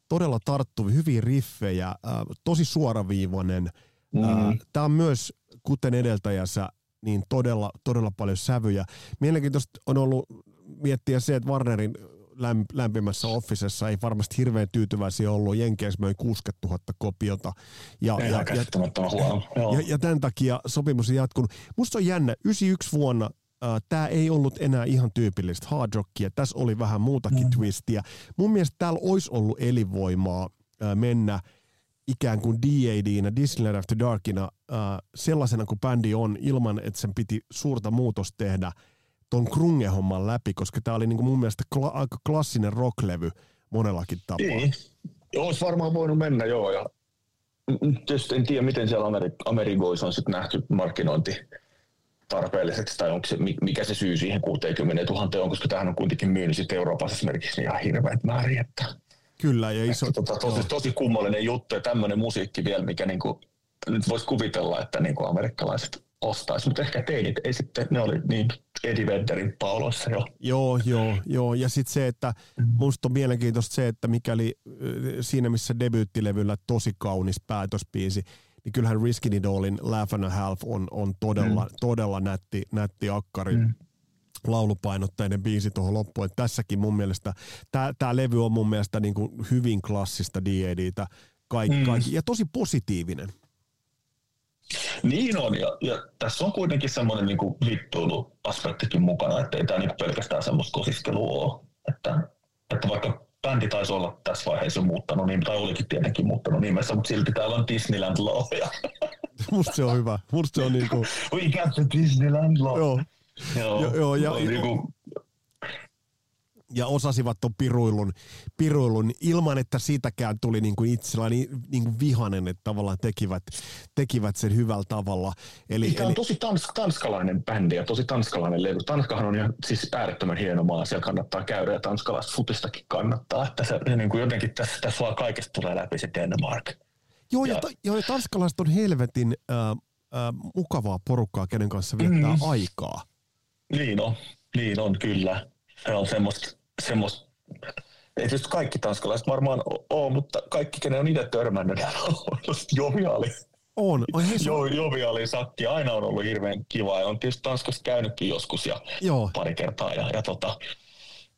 todella tarttuvi, hyviä riffejä, äh, tosi suoraviivainen. Mm. Äh, tää on myös, kuten edeltäjänsä, niin todella, todella paljon sävyjä. Mielenkiintoista on ollut miettiä se, että Warnerin lämpimässä officessa ei varmasti hirveän tyytyväisiä ollut. Jenkeissä möi 60 000 kopiota. Ja, ja, ja, ja, ja tämän takia sopimus on jatkunut. Musta on jännä, 91 vuonna tämä ei ollut enää ihan tyypillistä hard rockia. Tässä oli vähän muutakin mm. twistiä. Mun mielestä täällä olisi ollut elinvoimaa mennä ikään kuin D.A.D.nä, Disneyland After Darkina, äh, sellaisena kuin bändi on, ilman että sen piti suurta muutosta tehdä ton krunge-homman läpi, koska tämä oli niinku mun mielestä kla- aika klassinen rocklevy monellakin tapaa. Niin. Olisi varmaan voinut mennä, joo. Ja tietysti en tiedä, miten siellä Ameri- Amerigoissa on sitten nähty markkinointi tarpeelliseksi, tai onko se, mi- mikä se syy siihen 60 000 on, koska tähän on kuitenkin myynyt sitten Euroopassa esimerkiksi ihan hirveät määrin, että Kyllä, ja iso... Että tota, tosi, tosi kummallinen juttu ja tämmöinen musiikki vielä, mikä niinku, nyt voisi kuvitella, että niinku amerikkalaiset ostaisi, mutta ehkä teinit ei sitten, ne oli niin Eddie Vedderin pauloissa jo. Joo, joo, joo. Ja sitten se, että musta on mielenkiintoista se, että mikäli ö, siinä missä debyyttilevyllä tosi kaunis päätöspiisi, niin kyllähän Riskin Idolin Laugh and a Half on, on todella, mm. todella nätti, nätti akkari. Mm laulupainotteinen biisi tuohon loppuun. Et tässäkin mun mielestä, tämä levy on mun mielestä niin kuin hyvin klassista D.A.D.tä. Kaikki, mm. kaikki, ja tosi positiivinen. Niin on, ja, ja tässä on kuitenkin semmoinen niinku vittuilu aspektikin mukana, että ei tämä niinku pelkästään semmoista kosiskelua ole. Että, että vaikka bändi taisi olla tässä vaiheessa muuttanut, niin, tai olikin tietenkin muuttanut nimessä, mutta silti täällä on Disneyland Law. Ja Musta se on hyvä. Musta se on niin kuin, we got the Disneyland Law. joo, Joo, Joo, joo, ja- on niinku, ja osasivat ton piruilun, piruilun ilman, että siitäkään tuli niin kuin itsellä niin, niin kuin vihanen, että tavallaan tekivät, tekivät sen hyvällä tavalla. Eli, Tämä on eli... tosi tans, tanskalainen bändi ja tosi tanskalainen levy. Tanskahan on ihan siis äärettömän hieno maa, siellä kannattaa käydä ja tanskalaista futistakin kannattaa. Että se, niin kuin jotenkin tässä, tässä vaan kaikesta tulee läpi se Denmark. Joo, ja, ja, ja, ja tanskalaiset on helvetin äh, äh, mukavaa porukkaa, kenen kanssa viettää mm. aikaa. Niin on, niin on kyllä. Se on semmoista semmoista, ei tietysti kaikki tanskalaiset varmaan ole, mutta kaikki, kenen on itse törmännyt, on joviaali. On. on jo, joviaali sakki. Aina on ollut hirveän kiva. Ja on tietysti Tanskassa käynytkin joskus ja Joo. pari kertaa. Ja, ja, tota,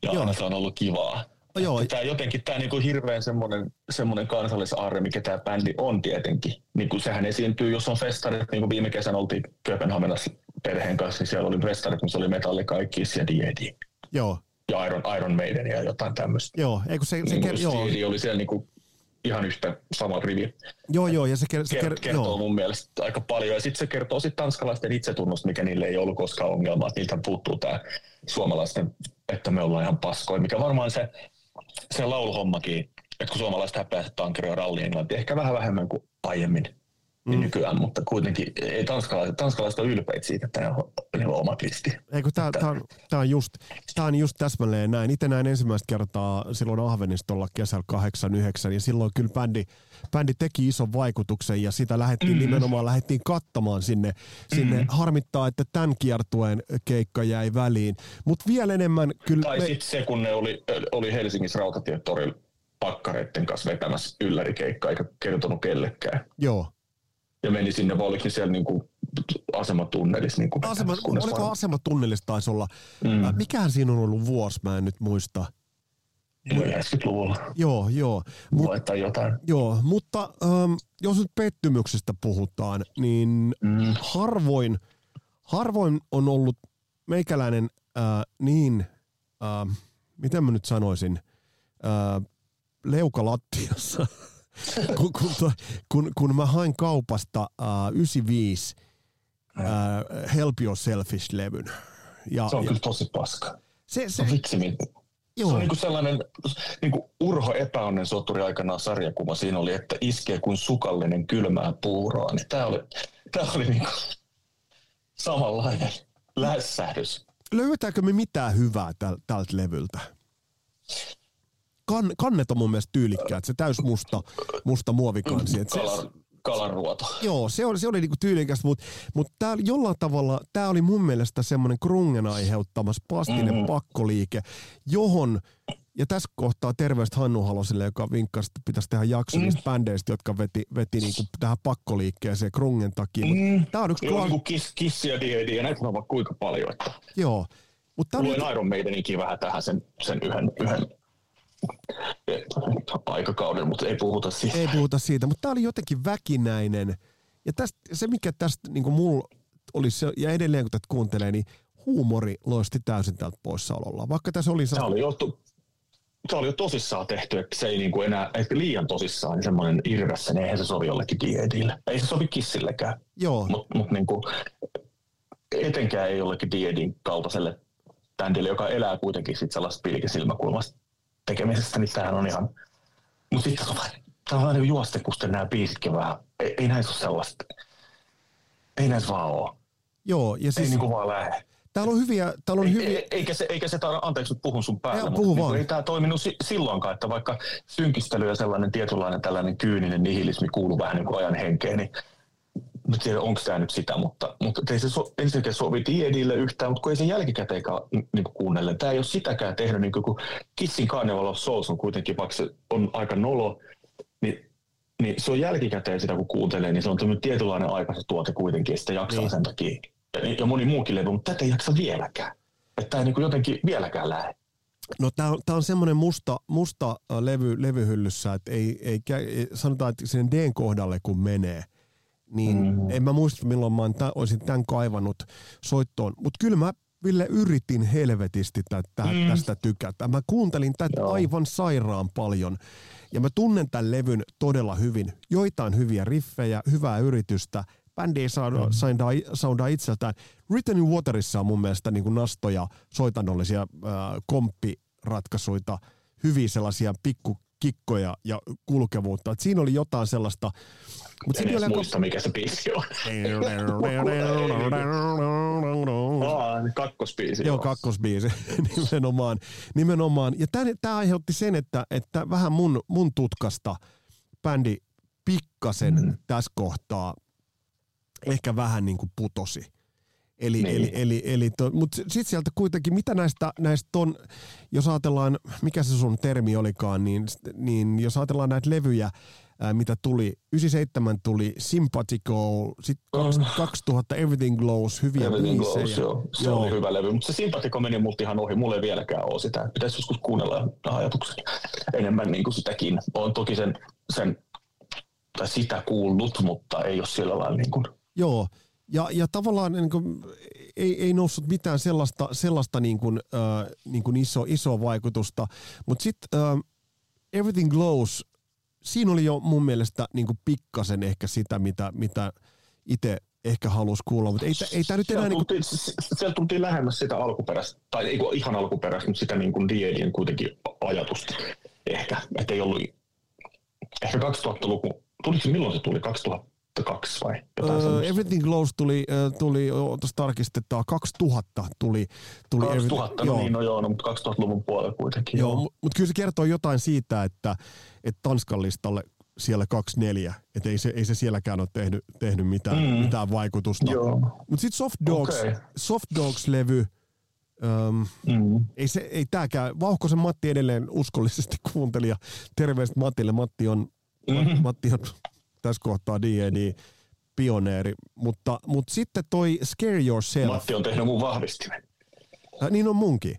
ja Joo. aina se on ollut kivaa. No joo. Tämä jotenkin tämä niinku hirveän semmoinen, semmoinen kansallisarre, mikä tämä bändi on tietenkin. Niinku sehän esiintyy, jos on festarit, niin kuin viime kesänä oltiin Kööpenhaminassa perheen kanssa, niin siellä oli festarit, missä oli Metalli, Kaikkis ja D&D. Joo ja Iron, Iron Maiden ja jotain tämmöistä. Joo, eikö se, se niin ker- joo. oli siellä niinku ihan yhtä sama rivi. Joo, joo, ja se, ker- se ker- kertoo joo. mun mielestä aika paljon. Ja sitten se kertoo sitten tanskalaisten itsetunnosta, mikä niille ei ollut koskaan ongelma. Että niiltä puuttuu tämä suomalaisten, että me ollaan ihan paskoja, mikä varmaan se, se lauluhommakin, että kun suomalaiset häpeää tankeroja ralli englanti, ehkä vähän vähemmän kuin aiemmin mm. nykyään, mutta kuitenkin ei tanskalaiset, tanskalaiset ole ylpeitä siitä, että niillä on oma listi. Eikö tämä on, tää on, just, tää on just täsmälleen näin. Itse näin ensimmäistä kertaa silloin Ahvenistolla kesällä 89 ja silloin kyllä bändi, bändi teki ison vaikutuksen ja sitä lähdettiin mm. nimenomaan lähdettiin kattamaan sinne. sinne. Mm. Harmittaa, että tämän kiertueen keikka jäi väliin, mutta vielä enemmän kyllä... Tai me... sitten se, kun ne oli, oli Helsingissä Rautatietorilla pakkareiden kanssa vetämässä yllärikeikkaa, eikä kertonut kellekään. Joo ja meni sinne, vai oliko siellä niin kuin asematunnelissa? Niin kuin Asema, oliko vaan... asematunnelissa taisi olla? Mm. Äh, mikähän siinä on ollut vuosi, mä en nyt muista. 90-luvulla. Joo, joo. Mut, tai jotain. Joo, mutta ähm, jos nyt pettymyksestä puhutaan, niin mm. harvoin, harvoin on ollut meikäläinen äh, niin, äh, miten mä nyt sanoisin, äh, leukalattiassa – kun, kun, kun, kun mä hain kaupasta uh, 95 uh, Help Yourselfish-levyn. Ja, se on ja, kyllä tosi paska. Se, se, vitsi, Joo. Se on niin sellainen niin Urho epäonnen soturi aikanaan sarjakuva. Siinä oli, että iskee kuin sukallinen kylmää puuroa. Niin tämä oli, tämä oli niin kuin samanlainen lässähdys. Löytääkö me mitään hyvää täl, tältä levyltä? Kan, kannet on mun mielestä tyylikkäät, se täys musta, musta muovikansi. Et se, kalanruoto. Joo, se oli, se oli niinku tyylikäs, mutta mut tää jollain tavalla, tämä oli mun mielestä semmoinen krungen aiheuttama spastinen mm-hmm. pakkoliike, johon, ja tässä kohtaa terveistä Hannu Halosille, joka vinkkasi, että pitäisi tehdä jakso mm. niistä bändeistä, jotka veti, veti niinku tähän pakkoliikkeeseen krungen takia. Mm. Tää on yksi Joo, kla- kiss, kiss ja D&D, ja näitä on kuinka paljon. Että... Joo. Mutta Luen Iron Maidenikin vähän tähän sen, sen yhden, yhden aikakauden, mutta ei puhuta siitä. Ei puhuta siitä, mutta tämä oli jotenkin väkinäinen. Ja tästä, se, mikä tästä niin kuin mulla oli se, ja edelleen kun tätä kuuntelee, niin huumori loisti täysin tältä poissaololla. Vaikka tässä oli... Tämä oli jo, tämä oli jo tosissaan tehty, että se ei niin kuin enää, että liian tosissaan, niin semmoinen irvessä, niin eihän se sovi jollekin diedille. Ei se sovi kissillekään. Joo. Mutta mut niin kuin, etenkään ei jollekin diedin kaltaiselle bändille, joka elää kuitenkin sit sellaista pilkesilmäkulmasta tekemisestä, niin tämähän on ihan... Mutta sitten on tämä on vähän niin juostekusten nämä biisitkin vähän. Ei, ei näissä ole sellaista. Ei näissä vaan ole. Joo, ja siis... Ei niin kuin vaan lähde. Täällä on hyviä... Täällä on hyviä... Eikä se, eikä se tar- anteeksi, puhun sun päälle, ja, mutta puhu niin ei tämä toiminut si- silloinkaan, että vaikka synkistely ja sellainen tietynlainen tällainen kyyninen nihilismi kuuluu vähän niin kuin ajan henkeen, niin mä tiedä, onko tämä nyt sitä, mutta, mutta ei se so, ensinnäkin sovi Tiedille yhtään, mutta kun ei se jälkikäteen niin kuunnelle. Tämä ei ole sitäkään tehnyt, niin kuin, kun Kissin Carnival of Souls on kuitenkin, vaikka se on aika nolo, niin, niin se on jälkikäteen sitä, kun kuuntelee, niin se on tämmöinen tietynlainen aika se tuote kuitenkin, ja sitä jaksaa niin. sen takia. Ja, ja moni muukin levy, mutta tätä ei jaksa vieläkään. Että tämä ei niin jotenkin vieläkään lähde. No tämä on, tää on semmoinen musta, musta levy, levyhyllyssä, että ei, ei, sanotaan, että sen D kohdalle kun menee, niin mm. en mä muista milloin mä olisin tämän kaivannut soittoon. Mutta kyllä mä Ville yritin helvetisti tätä, mm. tästä tykätä. Mä kuuntelin tätä Joo. aivan sairaan paljon. Ja mä tunnen tämän levyn todella hyvin. Joitain hyviä riffejä, hyvää yritystä. Bändi ei saa, mm. soundaa, soundaa itseltään. Written in Waterissa on mun mielestä niin kuin nastoja, soitannollisia äh, komppi ratkaisuita, hyviä sellaisia pikkukikkoja ja kulkevuutta. Et siinä oli jotain sellaista. Mut en edes muista, mikä se biisi on. Aa, kakkospiisi. Joo, kakkospiisi, nimenomaan. nimenomaan. Ja tämä aiheutti sen, että, että vähän mun, mun tutkasta bändi pikkasen mm. tässä kohtaa ehkä vähän niin kuin putosi. Eli, niin. eli, eli, eli to, mutta sitten sieltä kuitenkin, mitä näistä, näistä on, jos ajatellaan, mikä se sun termi olikaan, niin, niin jos ajatellaan näitä levyjä, ää, mitä tuli, 97 tuli Sympathico, sitten mm. 2000 Everything Glows, hyviä Everything biisejä. Glows, joo. Se joo. oli hyvä levy, mutta se Sympathico meni multa ihan ohi, mulla ei vieläkään ole sitä, pitäisi joskus kuunnella ajatukset enemmän niin kuin sitäkin. on toki sen, sen tai sitä kuullut, mutta ei ole sillä lailla niin kuin... Joo, ja, ja tavallaan niin kuin, ei, ei noussut mitään sellaista, sellaista niin kuin, äh, niin kuin iso, isoa vaikutusta. Mutta sitten äh, Everything Glows, siinä oli jo mun mielestä niin kuin pikkasen ehkä sitä, mitä, mitä itse ehkä halusi kuulla, mutta ei, ei tämä nyt enää... Siellä tultiin, niin kuin... siellä tultiin lähemmäs sitä alkuperäistä, tai ei ihan alkuperäistä, mutta sitä niin kuin Diedien kuitenkin ajatusta ehkä, että ei ollut... Ehkä 2000-luku, tuliko se, milloin se tuli? 2000 kaksi vai jotain uh, Everything Glows tuli, uh, tuli tuossa tarkistetaan, 2000 tuli. tuli 2000, every, no joo. niin, no joo, no, mutta 2000-luvun puolella kuitenkin. Joo, joo. mutta kyllä se kertoo jotain siitä, että, että Tanskan listalle siellä 24, että ei se, ei se sielläkään ole tehnyt, tehnyt mitään, mm. mitään vaikutusta. Mutta sitten Soft Dogs, okay. Soft Dogs-levy, Um, mm. Ei, se, ei tääkään. Vauhkosen Matti edelleen uskollisesti kuuntelija. Terveistä Matille. Matti on, mm-hmm. Matti on tässä kohtaa D&D pioneeri, mutta, mutta sitten toi Scare Yourself. Matti on tehnyt mun vahvistimen. Äh, niin on munkin.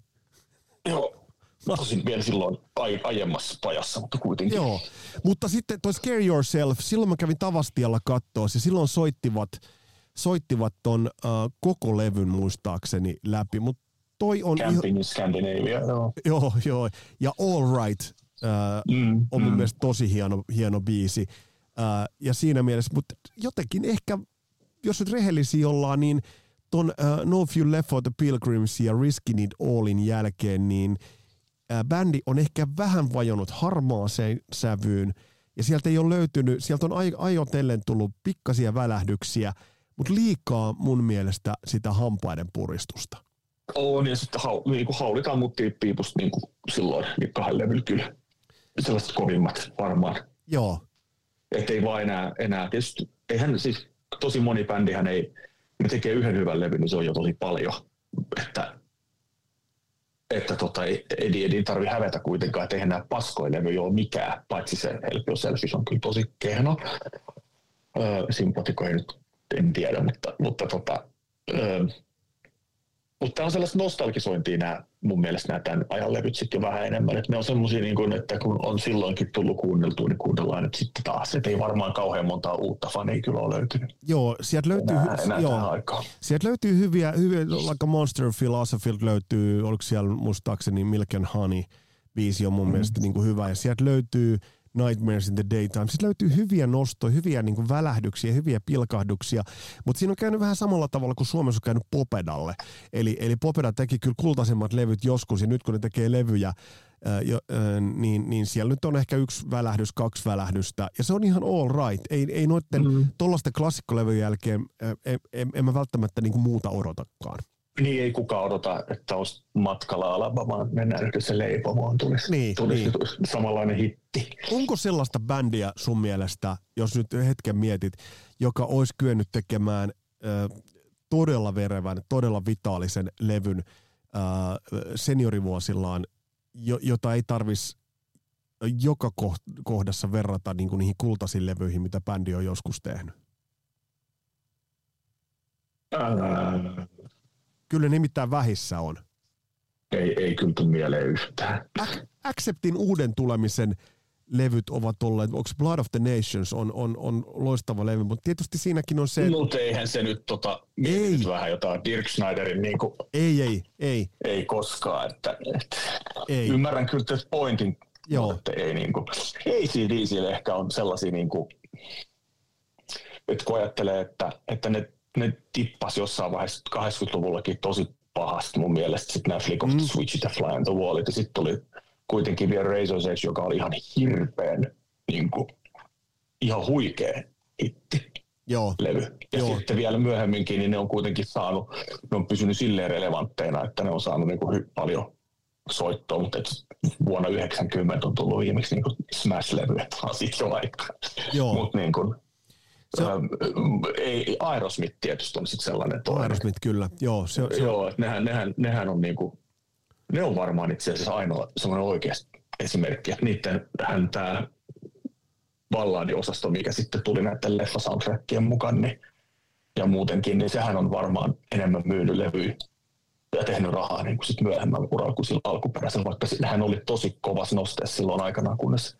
Joo, Tosin vielä silloin ai- aiemmassa pajassa, mutta kuitenkin. Joo, mutta sitten toi Scare Yourself, silloin mä kävin Tavastialla kattoa, ja silloin soittivat, soittivat ton uh, koko levyn muistaakseni läpi, mutta toi on... Camping ihan... in Scandinavia, joo. Joo, joo, ja All Right uh, mm, on mun mm. mielestä tosi hieno, hieno biisi ja siinä mielessä, mutta jotenkin ehkä, jos nyt rehellisiä ollaan, niin ton uh, No Few Left for the Pilgrims ja Risking It Allin jälkeen, niin uh, bändi on ehkä vähän vajonnut harmaaseen sävyyn, ja sieltä ei ole löytynyt, sieltä on ajotellen tullut pikkasia välähdyksiä, mutta liikaa mun mielestä sitä hampaiden puristusta. On, ja sitten hau, niin kuin haulitaan mut piipusta niin kuin silloin niin kahden levyllä kyllä. Sellaiset kovimmat varmaan. Joo, että ei vaan enää, enää tietysti, eihän siis tosi moni bändihän ei, ne tekee yhden hyvän levyn, niin se on jo tosi paljon, että että tota, ei, ei, ei tarvi hävetä kuitenkaan, että eihän nämä paskoja levy ole mikään, paitsi se Help Yourself on kyllä tosi kehno. Öö, Sympatiko ei nyt, en tiedä, mutta, mutta tota, öö, mutta tämä on sellaista nostalgisointia nämä, mun mielestä nämä tämän ajan levyt sitten jo vähän enemmän. Että ne on semmoisia, niin kuin, että kun on silloinkin tullut kuunneltua, niin kuunnellaan nyt sitten taas. Että ei varmaan kauhean montaa uutta fania kyllä ole löytynyt. Joo, sieltä löytyy, enää, enää joo, sieltä löytyy hyviä, hyviä, like Monster Philosophy löytyy, oliko siellä muistaakseni Milk and Honey biisi on mun mm. mielestä niin kuin hyvä. Ja sieltä löytyy Nightmares in the Daytime. Sitten löytyy hyviä nostoja, hyviä niin kuin välähdyksiä, hyviä pilkahduksia, mutta siinä on käynyt vähän samalla tavalla kuin Suomessa on käynyt Popedalle. Eli, eli Popeda teki kyllä kultaisemmat levyt joskus, ja nyt kun ne tekee levyjä, jo, niin, niin siellä nyt on ehkä yksi välähdys, kaksi välähdystä, ja se on ihan all right. Ei, ei noitten mm. tuollaisten klassikkolevyjen jälkeen, ää, en, en, en mä välttämättä niin kuin muuta odotakaan. Niin ei kukaan odota, että olisi matkalla Alabamaan, mennään yhdessä leipomoon, tulisi, niin, tulisi niin. samanlainen hitti. Onko sellaista bändiä sun mielestä, jos nyt hetken mietit, joka olisi kyennyt tekemään äh, todella verevän, todella vitaalisen levyn äh, seniorivuosillaan, jo, jota ei tarvitsisi joka kohdassa verrata niin kuin niihin kultaisiin levyihin, mitä bändi on joskus tehnyt? Ää, Kyllä nimittäin vähissä on. Ei, ei kyllä tule mieleen yhtään. Acceptin uuden tulemisen levyt ovat olleet, onko Blood of the Nations on, on, on loistava levy, mutta tietysti siinäkin on se... Mutta eihän se nyt tota, ei. vähän jotain Dirk Schneiderin niin kuin, Ei, ei, ei. Ei koskaan, että, että ei. ymmärrän kyllä tästä pointin, Joo. mutta ei niin kuin, ACDCille ehkä on sellaisia niin kuin, että kun ajattelee, että, että ne ne tippasi jossain vaiheessa 80-luvullakin tosi pahasti mun mielestä. Sitten nämä Flick of the Mm. Switchit ja Fly on the Wallit. Ja sitten tuli kuitenkin vielä Razor's Edge, joka oli ihan hirveän niin kuin, ihan huikea hitti Joo, levy. Ja Joo. sitten vielä myöhemminkin, niin ne on kuitenkin saanut, ne on pysynyt silleen relevantteina, että ne on saanut niin kuin hy- paljon soittoa, mutta et vuonna 90 on tullut viimeksi niin kuin Smash-levy, että on siitä jo aikaa. joo. Mutta niin kuin, Se- ähm, ei, Aerosmith tietysti on sitten sellainen toinen. Aerosmith kyllä. Joo, se, se, Joo, että nehän, nehän, nehän on niinku, ne on varmaan itse asiassa ainoa semmoinen oikea esimerkki, että niiden hän tämä balladiosasto, mikä sitten tuli näiden leffasoundtrackien mukaan, niin, ja muutenkin, niin sehän on varmaan enemmän myynyt levyjä ja tehnyt rahaa niin kuin sit myöhemmällä uralla kuin sillä alkuperäisellä, vaikka hän oli tosi kovas nosteessa silloin aikanaan, kunnes,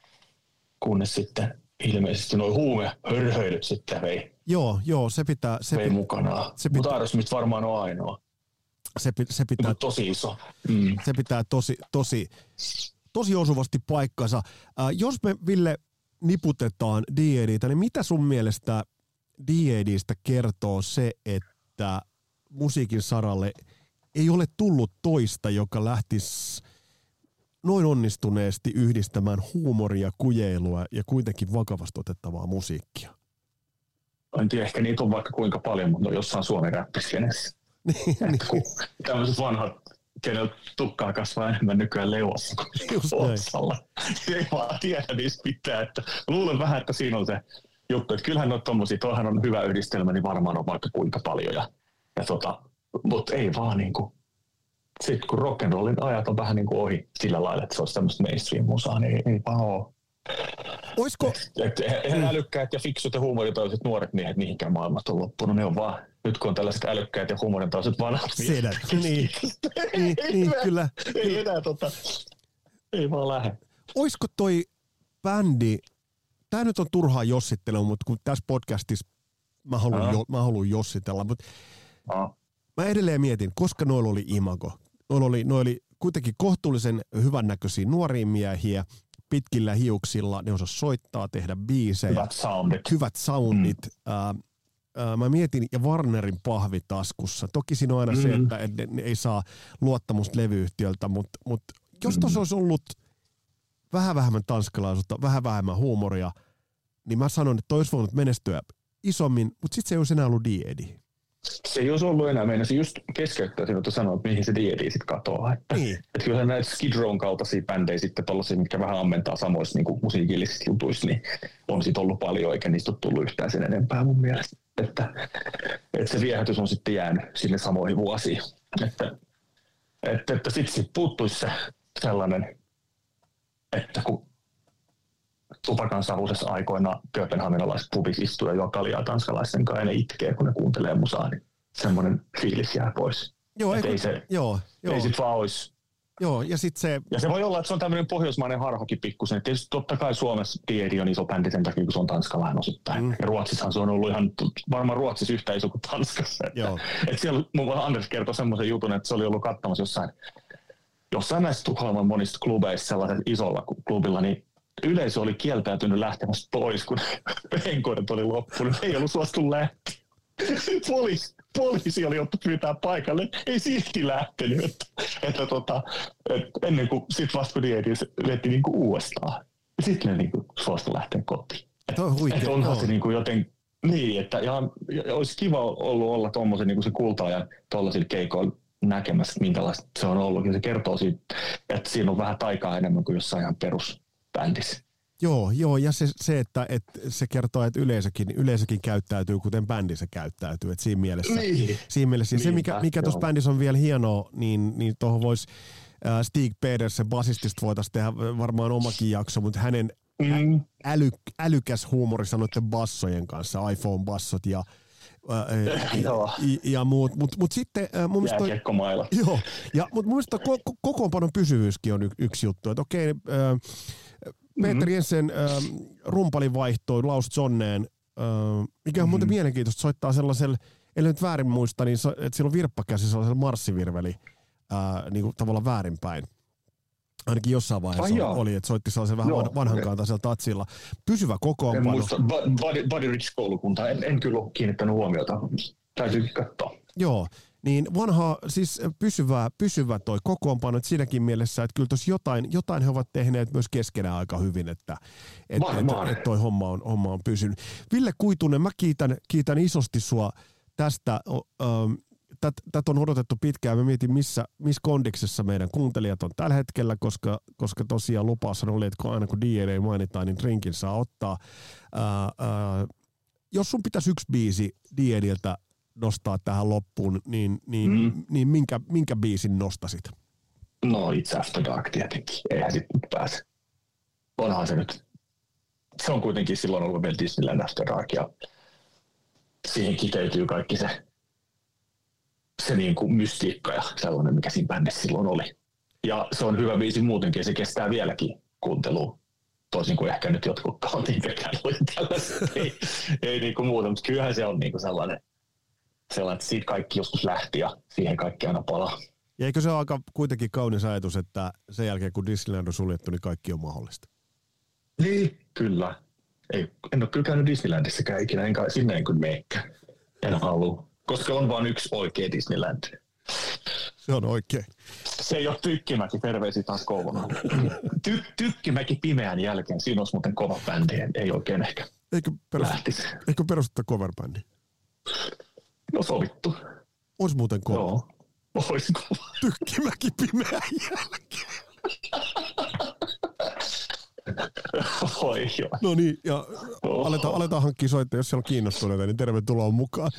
kunnes sitten ilmeisesti noin huumehörhöilyt sitten vei, joo, joo, se pitää, se, vei mukanaan. se Mutta pitää- Aerosmith varmaan on ainoa. se, se pitää Mutta tosi iso. Mm. se pitää tosi, tosi, tosi osuvasti paikkansa. Äh, jos me, Ville, niputetaan D.A.Dtä, niin mitä sun mielestä D.A.Dstä kertoo se, että musiikin saralle ei ole tullut toista, joka lähtisi noin onnistuneesti yhdistämään huumoria, kujeilua ja kuitenkin vakavasti otettavaa musiikkia? En tiedä, ehkä niitä on vaikka kuinka paljon, mutta on jossain Suomen räppiskenessä. Niin, kun tämmöiset vanhat, kenellä tukkaa kasvaa enemmän nykyään leuassa kuin otsalla. Ei vaan tiedä niistä pitää. Että luulen vähän, että siinä on se juttu, että kyllähän on tommosia, toihan on hyvä yhdistelmä, niin varmaan on vaikka kuinka paljon. Ja, ja tota, mutta ei vaan niinku, sitten kun rock'n'rollin ajat on vähän niin kuin ohi sillä lailla, että se olisi tämmöistä mainstream-musaa, niin ei, ei vaan ole. Oisko, Et eihän älykkäät ja fiksut ja huumoritoiset nuoret miehet mihinkään maailmasta on loppunut. Ne on vaan, nyt kun on tällaiset älykkäät ja huumoritoiset vanhat miehet. Niin. niin, niin, enää- kyllä. ei enää tota, ei vaan lähde. oisko toi bändi, tää nyt on turhaa jossittelua, mutta kun tässä podcastissa mä haluan, jo, mä haluan jossitella, mutta mä edelleen mietin, koska noilla oli imago. Noilla oli, noilla oli kuitenkin kohtuullisen hyvännäköisiä nuoria miehiä, pitkillä hiuksilla, ne osas soittaa, tehdä biisejä, Hyvät soundit. hyvät soundit. Mm. Ää, ää, mä mietin, ja Warnerin pahvi taskussa. Toki siinä on aina mm. se, että et ne, ei saa luottamusta levyyhtiöltä, mutta mut jos tuossa Mm. olisi ollut vähän vähemmän tanskalaisuutta, vähän vähemmän huumoria, niin mä sanon, että toi olisi voinut menestyä isommin, mutta sitten se ei olisi enää ollut D.A.D. Se ei olisi ollut enää, meinasin just keskeyttää sinut ja sanoa, että mihin se D&D sitten katoaa. Että, Niin. että kyllähän näitä Skid Rown kaltaisia bändejä sitten tollaisia, mitkä vähän ammentaa samoissa niin musiikillisissa jutuissa, niin on sitten ollut paljon, eikä niistä ole tullut yhtään sen enempää mun mielestä. Että, että se viehätys on sitten jäänyt sinne samoihin vuosiin. Että, että, että sitten sit puuttuisi se sellainen, että kun tupakan savuisessa aikoina kööpenhaminalaiset pubissa istuu ja juo kaljaa tanskalaisten kanssa ja ne itkee, kun ne kuuntelee musaa, niin semmoinen fiilis jää pois. Joo, Et ei, kun- se- joo, joo, Ei sit vaan olisi joo, ja sitten se, ja se voi olla, että se on tämmöinen pohjoismainen harhokin pikkusen. Tietysti totta kai Suomessa D&D on iso bändi sen takia, kun se on tanskalainen osittain. Mm. Ja Ruotsissahan se on ollut ihan, varmaan Ruotsissa yhtä iso kuin Tanskassa. Että, Joo. että siellä mun Anders kertoi semmoisen jutun, että se oli ollut katsomassa jossain, jossain näistä Tukholman monista klubeista sellaisella isolla klubilla, niin yleisö oli kieltäytynyt lähtemästä pois, kun enkoidet oli loppunut. Ei ollut suostu lähteä. Poliisi, poliisi oli ottu pyytää paikalle, ei silti lähtenyt. Että, että tota, että ennen kuin sit vasta kun Diedi veti niinku uudestaan. Sitten ne niinku suostu lähteä kotiin. on huikea. Että onhan joo. se niinku joten, niin, että ihan, ja olisi kiva ollut olla tuommoisen niinku se kulta-ajan tuollaisilla keikoilla näkemässä, että minkälaista se on ollut. Ja se kertoo siitä, että siinä on vähän taikaa enemmän kuin jossain ihan perusbändissä. Joo, joo, ja se, se että, että se kertoo, että yleisökin, yleisökin käyttäytyy, kuten bändi se käyttäytyy. Että siinä mielessä, Niin. siinä mielessä se, mikä, mikä tuossa bändissä on vielä hienoa, niin, niin tuohon voisi äh, Stig Pedersen basistista voitaisiin tehdä varmaan omakin jakso, mutta hänen Mm. äly, älykäs huumorissa noiden bassojen kanssa, iPhone-bassot ja. ja, ja muut. Mutta mut sitten mun mielestä toi. Joo, ja, mutta mun mielestä ko- ko- kokoonpanon pysyvyyskin on y- yksi juttu. Että okei, äh, Peter Mhm. Jensen äh, rumpalin vaihtoi Laus Johnneen, äh, mikä on muuten Mhm. mielenkiintoista, soittaa sellaisella, ellei nyt väärin muista, niin so, että sillä on virppakäsi sellaisella marssivirveli äh, niin kuin tavallaan väärinpäin. Ainakin jossain vaiheessa Ai oli, että soitti sellaisen vähän Joo, van- vanhan okei. kantaisella tatsilla. Pysyvä En kokoonpano. muista, Buddy, Buddy Rich koulukunta, en, en kyllä ole kiinnittänyt huomiota. Täytyy katsoa. Joo, niin vanha, siis pysyvä, pysyvä toi kokoonpano, että siinäkin mielessä, että kyllä tuossa jotain, jotain he ovat tehneet myös keskenään aika hyvin, että et, et, et toi homma on, homma on pysynyt. Ville Kuitunen, mä kiitän, kiitän isosti sua tästä. Tätä on odotettu pitkään. Mä mietin, missä, missä kondiksessa meidän kuuntelijat on tällä hetkellä, koska, koska tosiaan lupaus oli, että aina kun DNA mainitaan, niin drinkin saa ottaa. Ää, ää, jos sun pitäisi yksi biisi DNiltä nostaa tähän loppuun, niin, niin, mm. niin minkä, minkä biisin nostasit? No It's After Dark tietenkin, eihän sitten pääse. Onhan se nyt, se on kuitenkin silloin ollut vielä Disneyland After Dark ja siihen kiteytyy kaikki se, se niin kuin mystiikka ja sellainen, mikä siinä bändissä silloin oli. Ja se on hyvä biisi muutenkin se kestää vieläkin kuuntelua toisin kuin ehkä nyt jotkut kauntiinkään tällaiset, ei, ei niin kuin muuta, mutta kyllähän se on niin kuin sellainen, sellainen, että siitä kaikki joskus lähti ja siihen kaikki aina palaa. Ja eikö se ole aika kuitenkin kaunis ajatus, että sen jälkeen kun Disneyland on suljettu, niin kaikki on mahdollista? Niin, kyllä. Ei, en ole kyllä käynyt Disneylandissäkään ikinä, enkä sinne en kyllä meikään. En halua, koska on vain yksi oikea Disneyland. Se on oikein. Se ei ole Tykkimäki, terveisiä taas Kouvolaan. Ty, tykkimäki pimeän jälkeen, siinä olisi muuten kova bändi, ei oikein ehkä Eikö, perust, eikö perusteta cover bändi? No sovittu. Olisi muuten kova. Joo, olisi kova. Tykkimäki pimeän jälkeen. Oi, joo. No niin, ja aletaan, aletaan hankkia soittaa, jos siellä on kiinnostuneita, niin tervetuloa mukaan.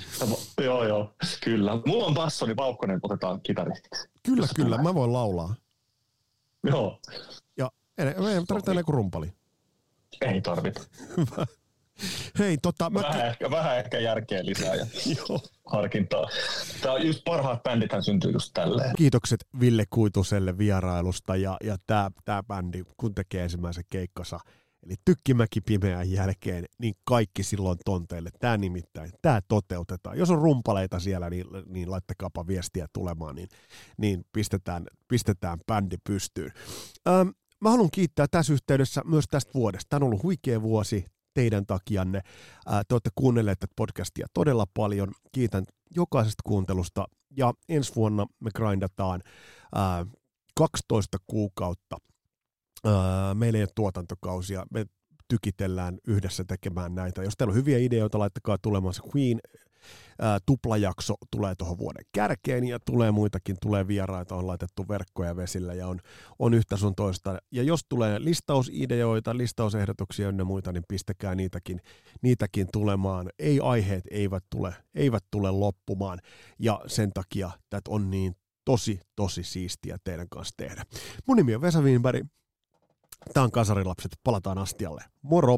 Joo, joo, kyllä. Mulla on basso, niin Paukkonen otetaan kitaristiksi. Kyllä, kyllä, tulee. mä voin laulaa. Joo. Ja tarvitse enää kuin rumpali. Ei tarvita. Hei, tota... Mä... Vähän, ehkä, vähän ehkä järkeä lisää ja Joo. harkintaa. Tämä on just parhaat bändithän syntyy just tälleen. Kiitokset Ville Kuituselle vierailusta ja, ja tämä tää bändi, kun tekee ensimmäisen keikkansa, eli Tykkimäki pimeän jälkeen, niin kaikki silloin tonteille. Tämä nimittäin, tämä toteutetaan. Jos on rumpaleita siellä, niin, niin laittakaapa viestiä tulemaan, niin, niin pistetään, pistetään bändi pystyyn. Ähm, Mä haluan kiittää tässä yhteydessä myös tästä vuodesta. Tämä on ollut huikea vuosi teidän takianne. Te olette kuunnelleet tätä podcastia todella paljon. Kiitän jokaisesta kuuntelusta ja ensi vuonna me grindataan 12 kuukautta. Meillä ei ole tuotantokausia. Me tykitellään yhdessä tekemään näitä. Jos teillä on hyviä ideoita, laittakaa tulemaan se Queen tuplajakso tulee tuohon vuoden kärkeen ja tulee muitakin, tulee vieraita, on laitettu verkkoja vesillä ja on, on yhtä sun toista. Ja jos tulee listausideoita, listausehdotuksia ja muita, niin pistäkää niitäkin, niitäkin tulemaan. Ei aiheet eivät tule, eivät tule loppumaan ja sen takia tätä on niin tosi, tosi siistiä teidän kanssa tehdä. Mun nimi on Vesa Wienberg. Tämä on Kasarilapset. Palataan astialle. Moro!